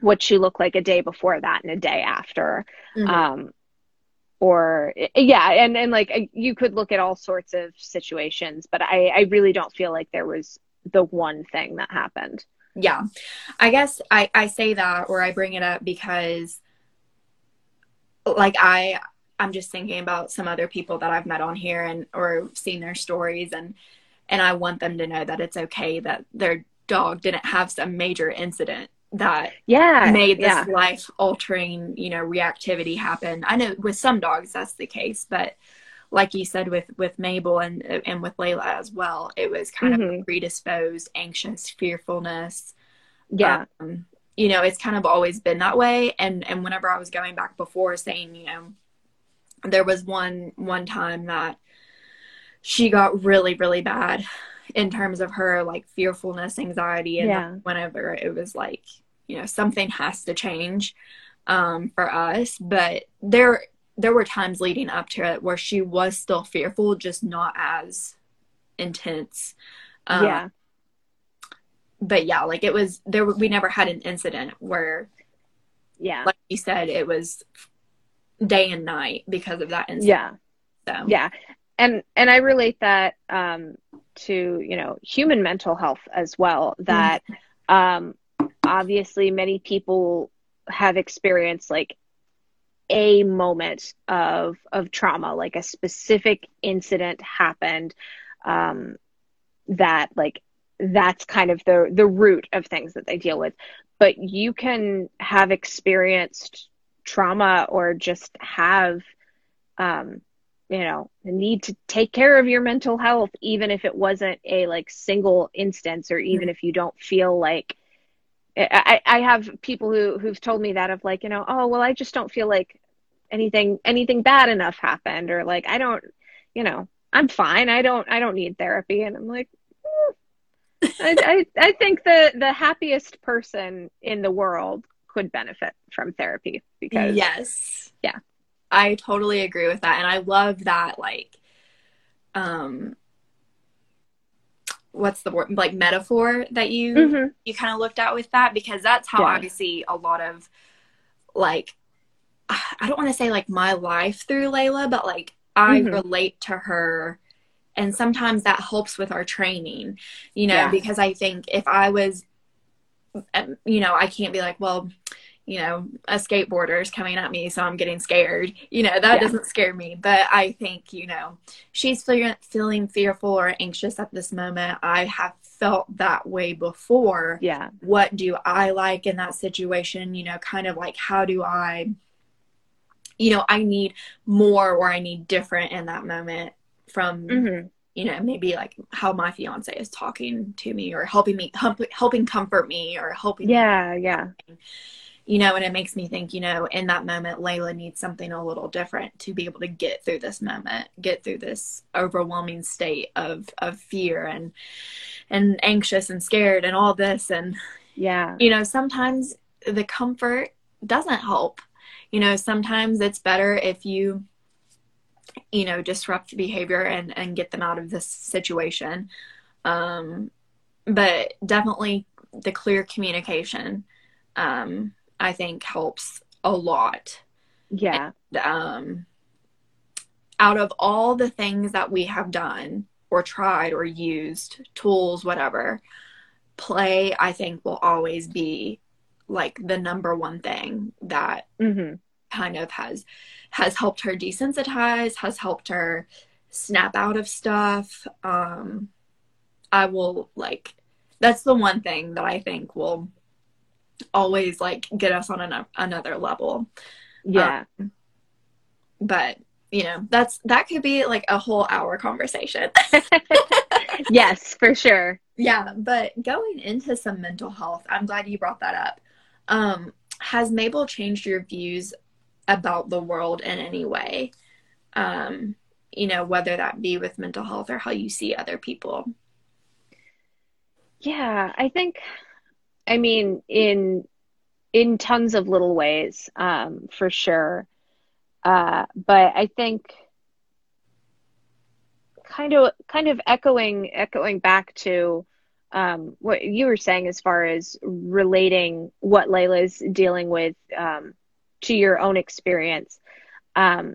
what she looked like a day before that and a day after. Mm-hmm. Um, or yeah, and and like you could look at all sorts of situations, but I I really don't feel like there was the one thing that happened. Yeah. I guess I I say that or I bring it up because like I I'm just thinking about some other people that I've met on here and or seen their stories and and I want them to know that it's okay that their dog didn't have some major incident that yeah made this yeah. life altering you know reactivity happen i know with some dogs that's the case but like you said with with mabel and and with layla as well it was kind mm-hmm. of predisposed anxious fearfulness yeah um, you know it's kind of always been that way and and whenever i was going back before saying you know there was one one time that she got really really bad in terms of her like fearfulness anxiety and yeah. whenever it was like you know something has to change um, for us. But there there were times leading up to it where she was still fearful just not as intense. Um, yeah. but yeah like it was there we never had an incident where yeah. like you said it was day and night because of that incident. Yeah. So. Yeah. And and i relate that um to you know human mental health as well that mm-hmm. um obviously many people have experienced like a moment of of trauma like a specific incident happened um that like that's kind of the the root of things that they deal with. But you can have experienced trauma or just have um you know the need to take care of your mental health even if it wasn't a like single instance or even mm-hmm. if you don't feel like I, I have people who who've told me that of like you know oh well I just don't feel like anything anything bad enough happened or like I don't you know I'm fine I don't I don't need therapy and I'm like mm. I, I I think the the happiest person in the world could benefit from therapy because yes yeah I totally agree with that and I love that like um what's the word like metaphor that you mm-hmm. you kind of looked at with that because that's how yeah. See a lot of like I don't want to say like my life through Layla, but like I mm-hmm. relate to her and sometimes that helps with our training, you know, yeah. because I think if I was you know, I can't be like, well, you know, a skateboarder is coming at me, so I'm getting scared. You know, that yeah. doesn't scare me. But I think, you know, she's feeling, feeling fearful or anxious at this moment. I have felt that way before. Yeah. What do I like in that situation? You know, kind of like, how do I, you know, I need more or I need different in that moment from. Mm-hmm you know maybe like how my fiance is talking to me or helping me help, helping comfort me or helping yeah yeah you know, and it makes me think, you know, in that moment, Layla needs something a little different to be able to get through this moment, get through this overwhelming state of of fear and and anxious and scared and all this. And yeah, you know, sometimes the comfort doesn't help. You know, sometimes it's better if you you know disrupt the behavior and and get them out of this situation um but definitely the clear communication um I think helps a lot. Yeah. And, um, out of all the things that we have done or tried or used, tools, whatever, play, I think, will always be like the number one thing that mm-hmm. kind of has has helped her desensitize, has helped her snap out of stuff. Um, I will like that's the one thing that I think will always like get us on an, another level. Yeah. Um, but you know, that's that could be like a whole hour conversation. yes, for sure. Yeah, but going into some mental health, I'm glad you brought that up. Um, has Mabel changed your views about the world in any way? Um, you know, whether that be with mental health or how you see other people. Yeah, I think I mean, in in tons of little ways, um, for sure. Uh, but I think kind of kind of echoing echoing back to um, what you were saying as far as relating what Layla's dealing with um, to your own experience, um,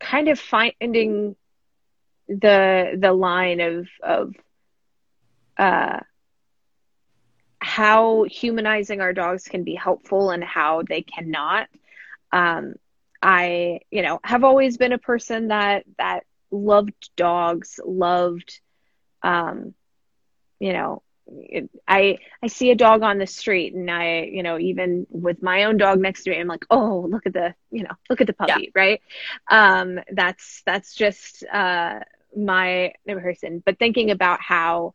kind of finding the the line of of uh, how humanizing our dogs can be helpful and how they cannot. Um, I, you know, have always been a person that that loved dogs, loved, um, you know, I I see a dog on the street and I, you know, even with my own dog next to me, I'm like, oh, look at the, you know, look at the puppy, yeah. right? Um, that's that's just uh, my person. But thinking about how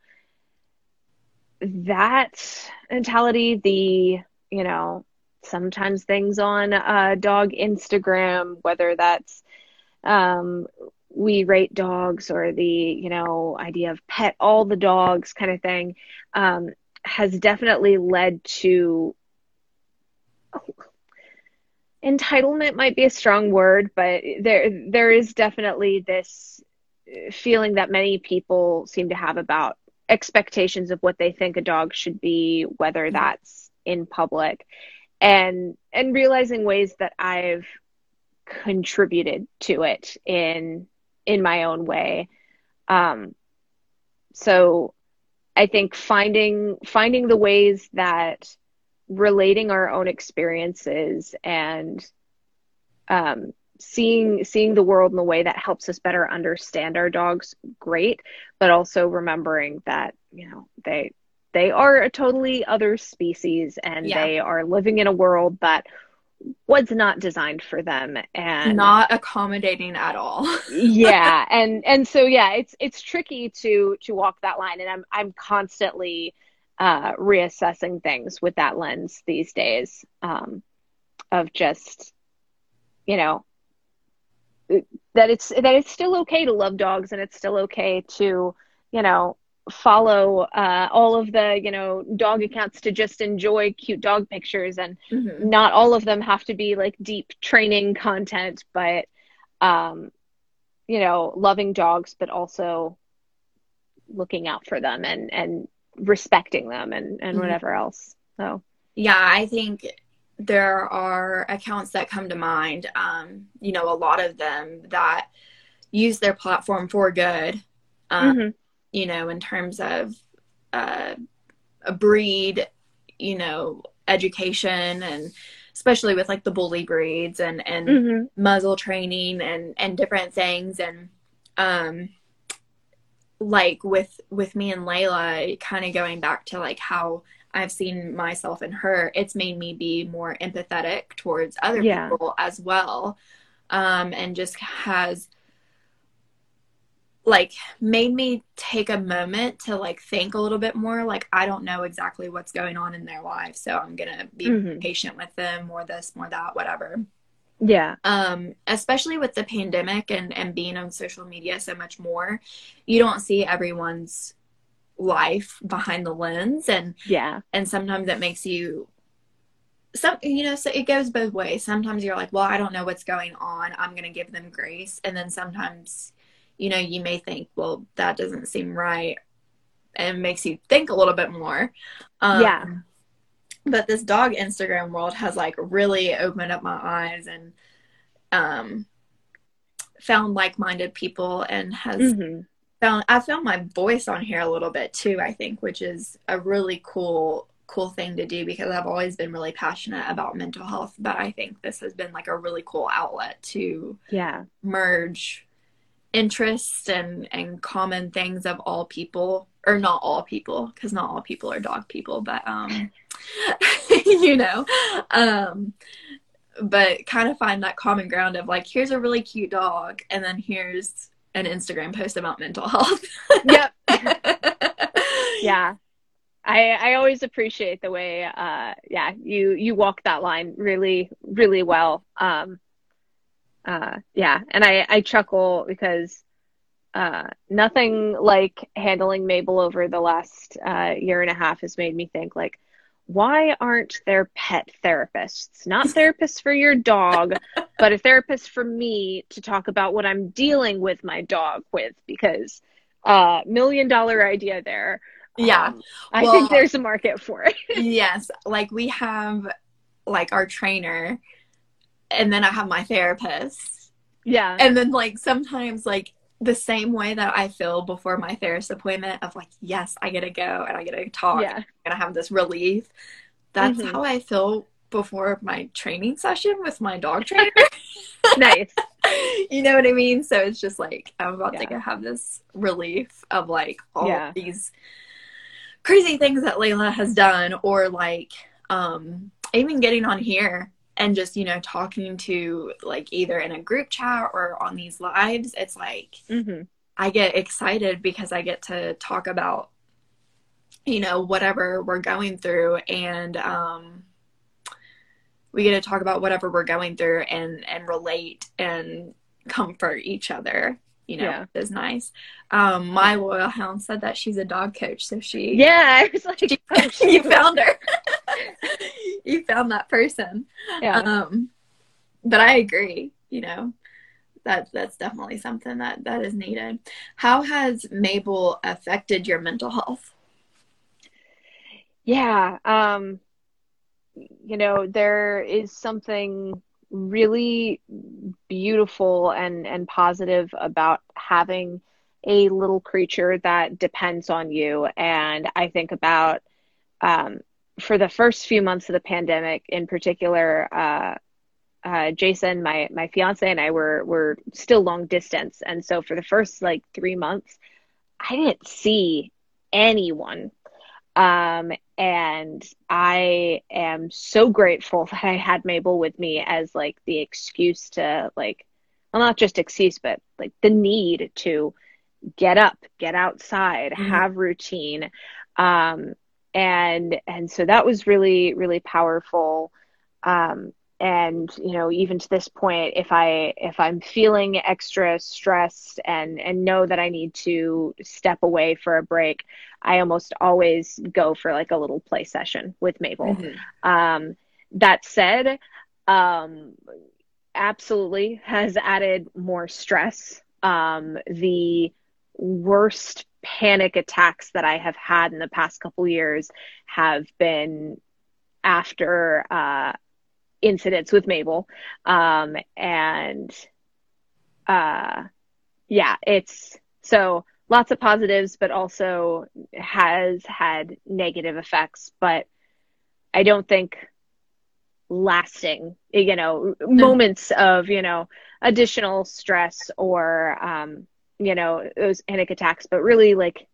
that mentality, the, you know, sometimes things on uh, dog Instagram, whether that's um, we rate dogs or the you know idea of pet all the dogs kind of thing um, has definitely led to entitlement might be a strong word but there there is definitely this feeling that many people seem to have about expectations of what they think a dog should be whether mm-hmm. that's in public and and realizing ways that I've contributed to it in in my own way. Um, so I think finding finding the ways that relating our own experiences and um, seeing seeing the world in a way that helps us better understand our dogs great but also remembering that you know they they are a totally other species and yeah. they are living in a world that was not designed for them and not accommodating at all. yeah, and and so yeah, it's it's tricky to to walk that line and I'm I'm constantly uh reassessing things with that lens these days um of just you know that it's that it's still okay to love dogs and it's still okay to you know follow uh, all of the you know dog accounts to just enjoy cute dog pictures. And mm-hmm. not all of them have to be like deep training content but um you know loving dogs but also looking out for them and and respecting them and and mm-hmm. whatever else. So. Yeah i think there are accounts that come to mind. Um you know a lot of them that use their platform for good. Um, mm-hmm you know, in terms of uh, a breed, you know, education and especially with like the bully breeds and and mm-hmm. muzzle training and and different things and um like with with me and Layla kind of going back to like how I've seen myself in her it's made me be more empathetic towards other yeah. people as well um and just has like made me take a moment to like think a little bit more. Like i don't know exactly what's going on in their life so i'm gonna be mm-hmm. patient with them more this more that whatever. Yeah. Um especially with the pandemic and and being on social media so much more you don't see everyone's life behind the lens and yeah. and sometimes it makes you some you know so it goes both ways. Sometimes you're like well i don't know what's going on. I'm going to give them grace. And then sometimes you know, you may think, well, that doesn't seem right and makes you think a little bit more. Um, yeah. But this dog Instagram world has like really opened up my eyes and um, found like minded people and has mm-hmm. found, I found my voice on here a little bit too, I think, which is a really cool cool thing to do because I've always been really passionate about mental health, but I think this has been like a really cool outlet to yeah merge interests and and common things of all people or not all people because not all people are dog people but um you know um but kind of find that common ground of like here's a really cute dog and then here's an instagram post about mental health. Yep. Yeah. I, I always appreciate the way uh yeah you you walk that line really really well. Um uh, yeah, and I, I chuckle because uh, nothing like handling Mabel over the last uh, year and a half has made me think like, why aren't there pet therapists? Not therapists for your dog, but a therapist for me to talk about what I'm dealing with my dog with because uh million dollar idea there. Yeah. Um, I think there's a market for it. yes. Like we have like our trainer and then I have my therapist. Yeah. And then like sometimes like the same way that I feel before my therapist appointment of like, yes, I get to go and I get to talk. Yeah. I'm gonna have this relief. That's Mhm. how I feel before my training session with my dog trainer. nice. you know what I mean? So it's just like I'm about to Yeah. go have this relief of like all Yeah. of these crazy things that Layla has done, or like um even getting on here and just you know talking to like either in a group chat or on these lives. It's like hmm I get excited because I get to talk about you know whatever we're going through and um we get to talk about whatever we're going through and and relate and comfort each other you know Yeah. which is nice um my loyal hound said that she's a dog coach so she Yeah, I was like, oh, you found her you found that person yeah. um but i agree you know that that's definitely something that that is needed how has mabel affected your mental health Yeah, um, you know, there is something really beautiful and and positive about having a little creature that depends on you. And I think about um, for the first few months of the pandemic, in particular, uh, uh, Jason, my my fiance, and I were were still long distance, and so for the first like three months, I didn't see anyone um, and I am so grateful that I had Mabel with me as like the excuse to like, well, not just excuse, but like the need to get up, get outside, Mhm. have routine. Um, and, and so that was really, really powerful. Um, and you know even to this point if i if i'm feeling extra stressed and and know that i need to step away for a break i almost always go for like a little play session with mabel. Um that said um absolutely has added more stress. Um the worst panic attacks that i have had in the past couple years have been after uh incidents with Mabel. Um, and uh, yeah, it's so lots of positives, but also has had negative effects. But I don't think lasting, you know, moments of, you know, additional stress or, um, you know, those panic attacks, but really like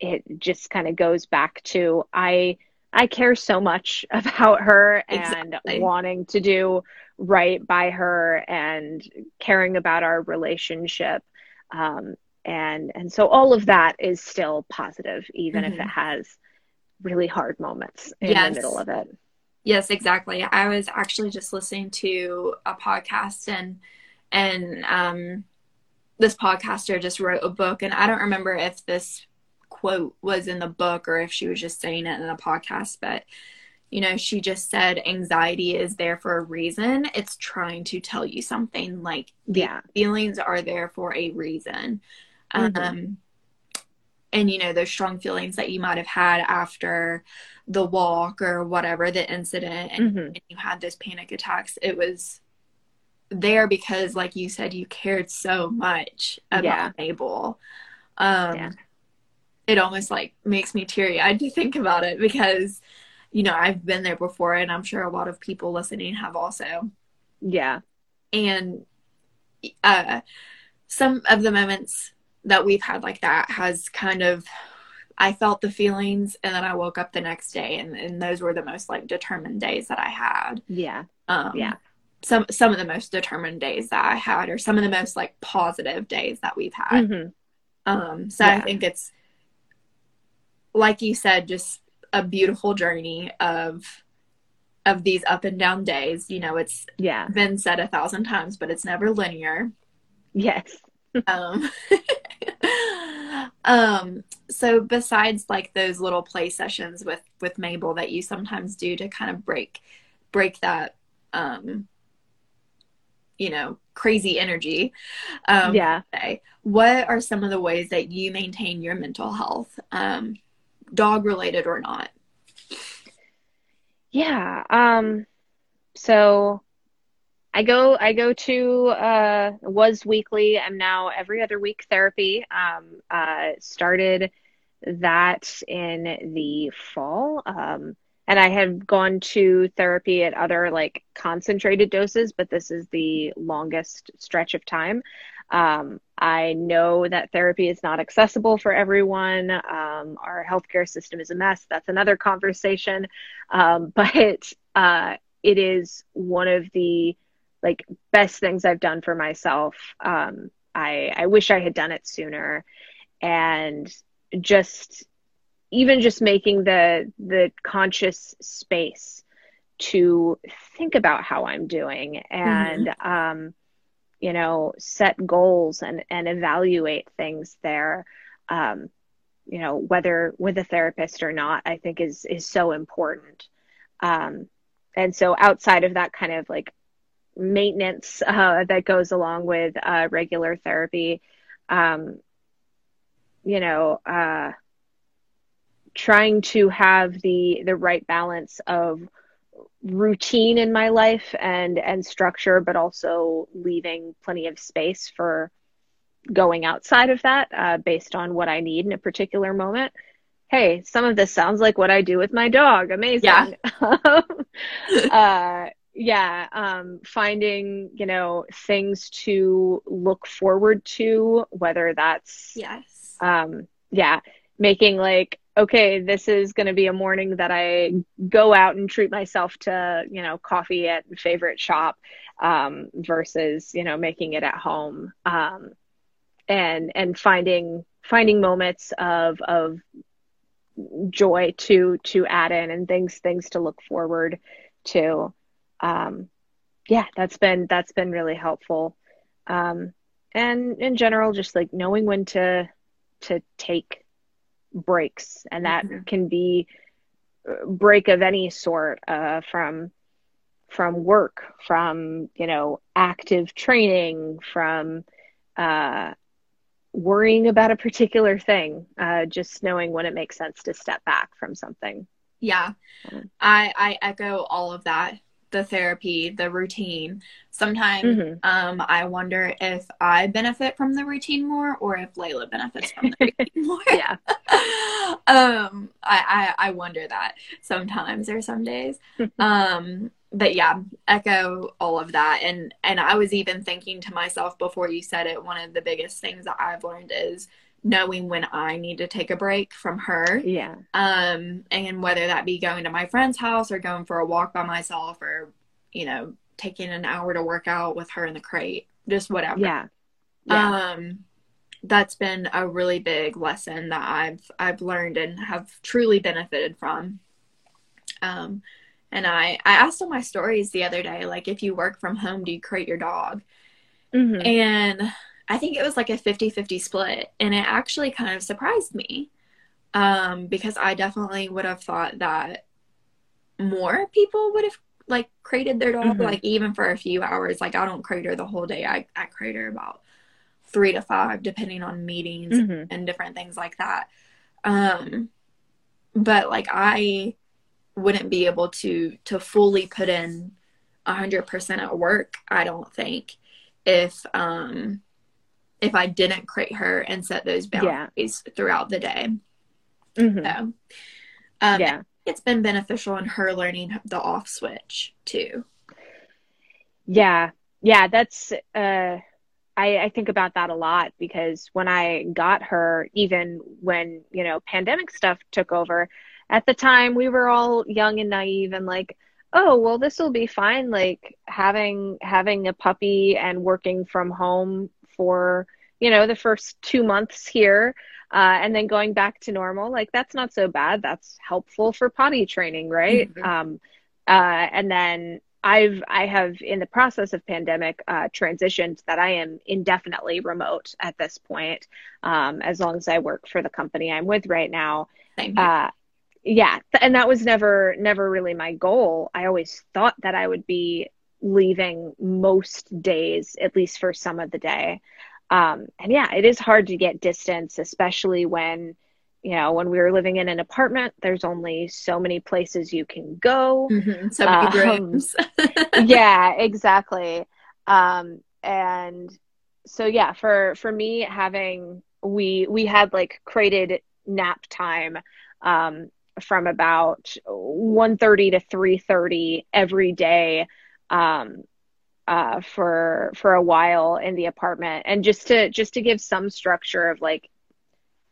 it just kind of goes back to I I care so much about her and Exactly. wanting to do right by her and caring about our relationship. Um, and and so all of that is still positive, even if Mhm. it has really hard moments in Yes. the middle of it. Yes, exactly. I was actually just listening to a podcast and and um this podcaster just wrote a book and I don't remember if this quote was in the book or if she was just saying it in a podcast, but you know, she just said anxiety is there for a reason. It's trying to tell you something like Yeah. feelings are there for a reason. Mhm. Um and you know those strong feelings that you might have had after the walk or whatever the incident and, Mhm. and you had those panic attacks it was there because like you said you cared so much about Yeah. mabel um Yeah. it almost like makes me teary eyed to think about it because you know i've been there before and i'm sure a lot of people listening have also Yeah. and uh, some of the moments that we've had like that has kind of i felt the feelings and then i woke up the next day and, and those were the most like determined days that i had Yeah. um, Yeah. Some some of the most determined days that i had or some of the most like positive days that we've had Mhm. um so i think it's like you said just a beautiful journey of of these up and down days you know it's Yeah. been said a thousand times but it's never linear Yes. um, Um, so besides like those little play sessions with with Mabel that you sometimes do to kind of break break that um you know crazy energy um yeah what are some of the ways that you maintain your mental health um dog related or not yeah um so I go I go to uh was weekly. I'm now every other week therapy. Um uh started that in the fall. Um and I have gone to therapy at other like concentrated doses, but this is the longest stretch of time. Um, I know that therapy is not accessible for everyone. Um, our healthcare system is a mess. That's another conversation. Um, but uh, it is one of the like best things I've done for myself. Um, I I wish I had done it sooner, and just even just making the the conscious space to think about how I'm doing and mm-hmm. um, you know set goals and and evaluate things there. Um, you know whether with a therapist or not, I think is is so important. Um, and so outside of that kind of like maintenance uh, that goes along with uh, regular therapy. Um, you know, uh, trying to have the the right balance of routine in my life and and structure, but also leaving plenty of space for going outside of that uh, based on what I need in a particular moment. Hey, some of this sounds like what I do with my dog. Amazing. Yeah. uh, yeah um, finding you know things to look forward to whether that's yes um, yeah making like okay this is going to be a morning that i go out and treat myself to you know coffee at favorite shop um, versus you know making it at home um, and and finding finding moments of of joy to to add in and things things to look forward to um, yeah, that's been that's been really helpful. Um, and in general, just like knowing when to to take breaks, and that mm-hmm. can be break of any sort uh, from from work, from you know active training, from uh, worrying about a particular thing. Uh, just knowing when it makes sense to step back from something. Yeah, I I echo all of that the therapy, the routine. Sometimes mm-hmm. um, I wonder if I benefit from the routine more or if Layla benefits from the routine more. yeah. um, I, I, I, wonder that sometimes or some days. um, but yeah, echo all of that. And, and I was even thinking to myself before you said it, one of the biggest things that I've learned is knowing when I need to take a break from her. Yeah. Um, and whether that be going to my friend's house or going for a walk by myself or, you know, taking an hour to work out with her in the crate, just whatever. Yeah. yeah. Um, that's been a really big lesson that I've I've learned and have truly benefited from. Um, and I I asked on my stories the other day, like, if you work from home, do you crate your dog? Mm-hmm. And I think it was like a 50 50 split. And it actually kind of surprised me um, because I definitely would have thought that more people would have like crated their dog, mm-hmm. like even for a few hours. Like I don't crate her the whole day, I, I crate her about three to five, depending on meetings mm-hmm. and different things like that. Um, but like I wouldn't be able to to fully put in a hundred percent at work. I don't think if um if I didn't crate her and set those boundaries yeah. throughout the day. Mm-hmm. So, um, yeah, it's been beneficial in her learning the off switch too. Yeah, yeah, that's. Uh, I, I think about that a lot because when I got her, even when you know pandemic stuff took over, at the time we were all young and naive and like oh well this will be fine like having having a puppy and working from home for you know the first two months here uh, and then going back to normal like that's not so bad that's helpful for potty training right mm-hmm. um, uh, and then I've I have in the process of pandemic uh, transitioned that I am indefinitely remote at this point, um, as long as I work for the company I'm with right now. Uh, yeah, and that was never never really my goal. I always thought that I would be leaving most days, at least for some of the day. Um, and yeah, it is hard to get distance, especially when you know, when we were living in an apartment, there's only so many places you can go. Mm-hmm. So many um, rooms. yeah, exactly. Um, and so yeah, for for me having we we had like created nap time um, from about 1.30 to 3.30 every day um, uh, for for a while in the apartment and just to just to give some structure of like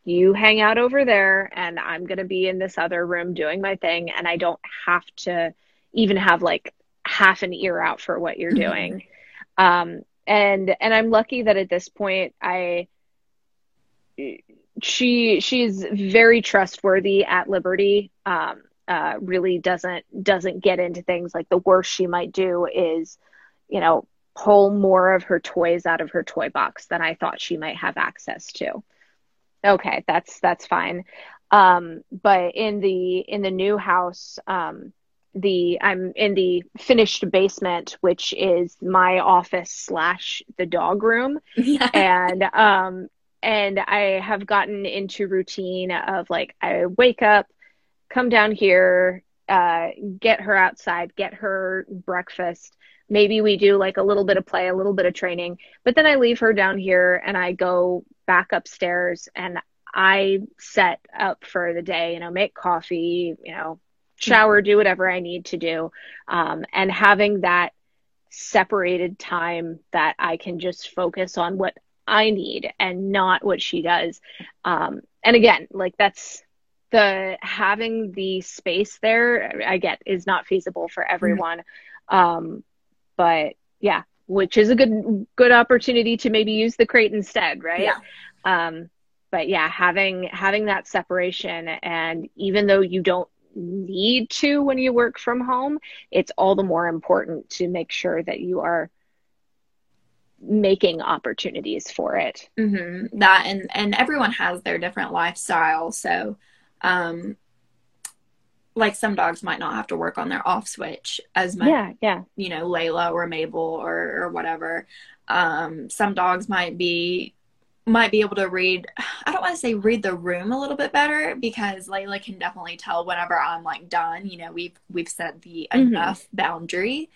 you hang out over there and I'm going to be in this other room doing my thing and I don't have to even have like half an ear out for what you're mm-hmm. doing. Um, and and I'm lucky that at this point I she she's very trustworthy at Liberty. Um, uh, really doesn't doesn't get into things like the worst she might do is, you know, pull more of her toys out of her toy box than I thought she might have access to. Okay, that's that's fine. Um, but in the in the new house, um, the I'm in the finished basement, which is my office slash the dog room, yeah. and um, and I have gotten into routine of like I wake up, come down here, uh, get her outside, get her breakfast. Maybe we do like a little bit of play, a little bit of training, but then I leave her down here and I go back upstairs and I set up for the day, you know, make coffee, you know, shower, do whatever I need to do. Um, and having that separated time that I can just focus on what I need and not what she does. Um, and again, like that's the having the space there, I get is not feasible for everyone. Mm-hmm. Um, but yeah, which is a good good opportunity to maybe use the crate instead, right? Yeah. Um, but yeah, having having that separation and even though you don't need to when you work from home, it's all the more important to make sure that you are making opportunities for it. Mm-hmm. That and and everyone has their different lifestyle, so um, like some dogs might not have to work on their off switch as much. Yeah, yeah. You know, Layla or Mabel or or whatever. Um, some dogs might be might be able to read I don't want to say read the room a little bit better because Layla can definitely tell whenever I'm like done, you know, we've we've set the mm-hmm. enough boundary.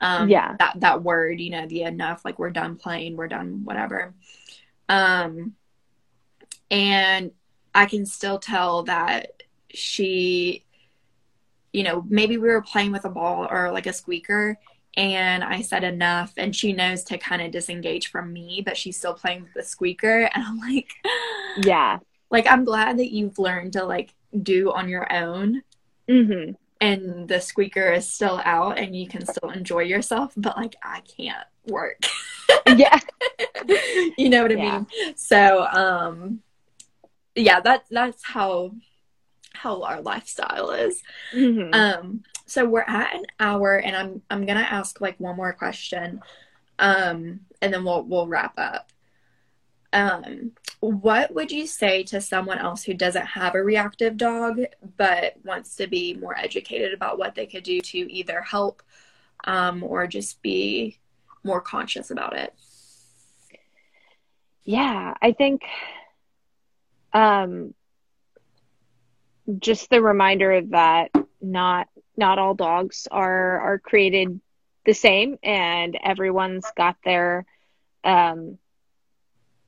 Um yeah. that that word, you know, the enough, like we're done playing, we're done whatever. Um and I can still tell that she you know, maybe we were playing with a ball or like a squeaker and I said enough and she knows to kind of disengage from me, but she's still playing with the squeaker and I'm like Yeah. Like I'm glad that you've learned to like do on your own. Mm-hmm. And the squeaker is still out and you can still enjoy yourself, but like I can't work. yeah. you know what I yeah. mean? So um yeah, that's that's how how our lifestyle is. Mm-hmm. Um so we're at an hour and i'm i'm gonna ask like one more question um and then we'll we'll wrap up um what would you say to someone else who doesn't have a reactive dog but wants to be more educated about what they could do to either help um or just be more conscious about it yeah i think um just the reminder that not not all dogs are are created the same, and everyone's got their um,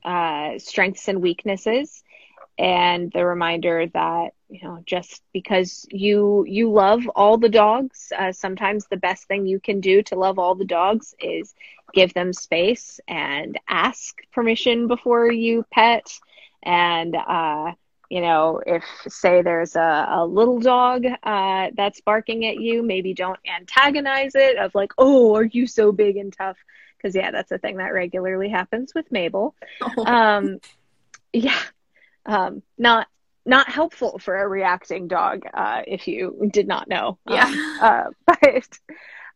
uh, strengths and weaknesses. And the reminder that you know, just because you you love all the dogs, uh, sometimes the best thing you can do to love all the dogs is give them space and ask permission before you pet and uh, you know, if say there's a, a little dog uh, that's barking at you, maybe don't antagonize it of like, oh, are you so big and tough? Because yeah, that's a thing that regularly happens with Mabel. Oh. Um, yeah, um, not not helpful for a reacting dog uh, if you did not know. Yeah, um, uh, but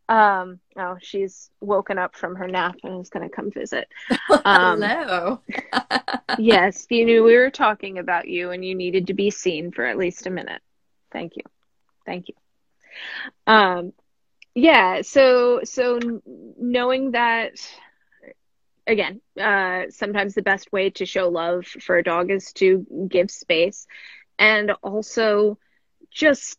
Um, oh, she's woken up from her nap and is going to come visit. Um, Hello. yes, you knew we were talking about you and you needed to be seen for at least a minute. Thank you. Thank you. Um, yeah, so so knowing that again, uh, sometimes the best way to show love for a dog is to give space and also just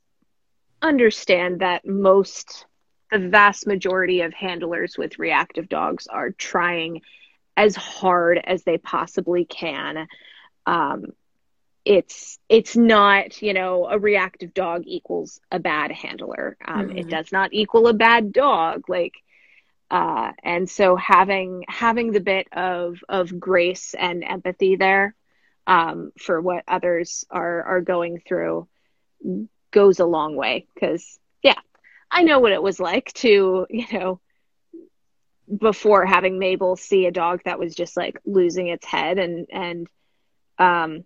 understand that most the vast majority of handlers with reactive dogs are trying as hard as they possibly can um, it's it's not you know a reactive dog equals a bad handler um, mm-hmm. it does not equal a bad dog like uh, and so having having the bit of of grace and empathy there um, for what others are are going through goes a long way because i know what it was like to you know before having mabel see a dog that was just like losing its head and and um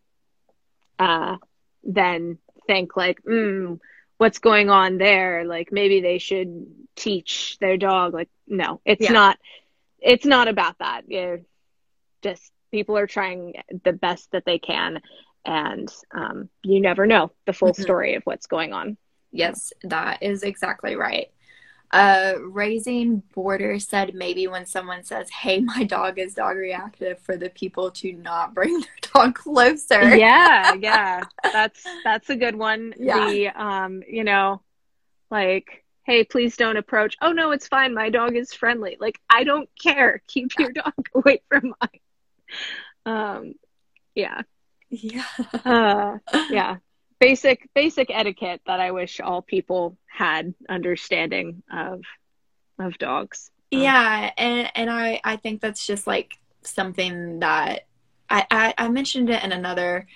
uh then think like mm, what's going on there like maybe they should teach their dog like no it's yeah. not it's not about that You're just people are trying the best that they can and um, you never know the full mm-hmm. story of what's going on yes that is exactly right. Uh, raising border said maybe when someone says hey my dog is dog reactive for the people to not bring their dog closer. Yeah yeah. That's that's a good one. Yeah. the um you know like hey please don't approach. Oh no it's fine. My dog is friendly. Like i don't care. Keep your dog away from mine. Um yeah. Yeah. Uh, yeah basic basic etiquette that i wish all people had understanding of of dogs. Um, yeah and and i i think that's just like something that I, I i mentioned it in another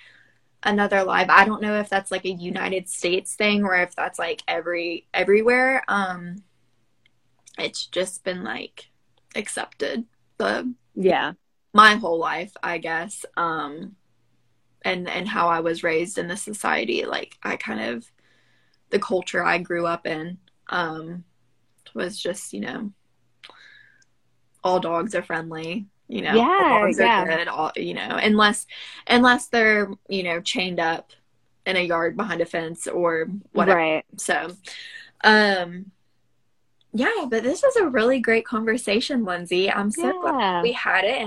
another live. I don't know if that's like a united states thing or if that's like every everywhere. Um it's just been like accepted the yeah. my whole life i guess. Um and and how i was raised in the society like i kind of the culture i grew up in um was just you know all dogs are friendly you know yeah yeah. good, all, you know unless unless they're you know chained up in a yard behind a fence or whatever. Right. So um yeah but this was a really great conversation lindsay. I'm so yeah. glad we had it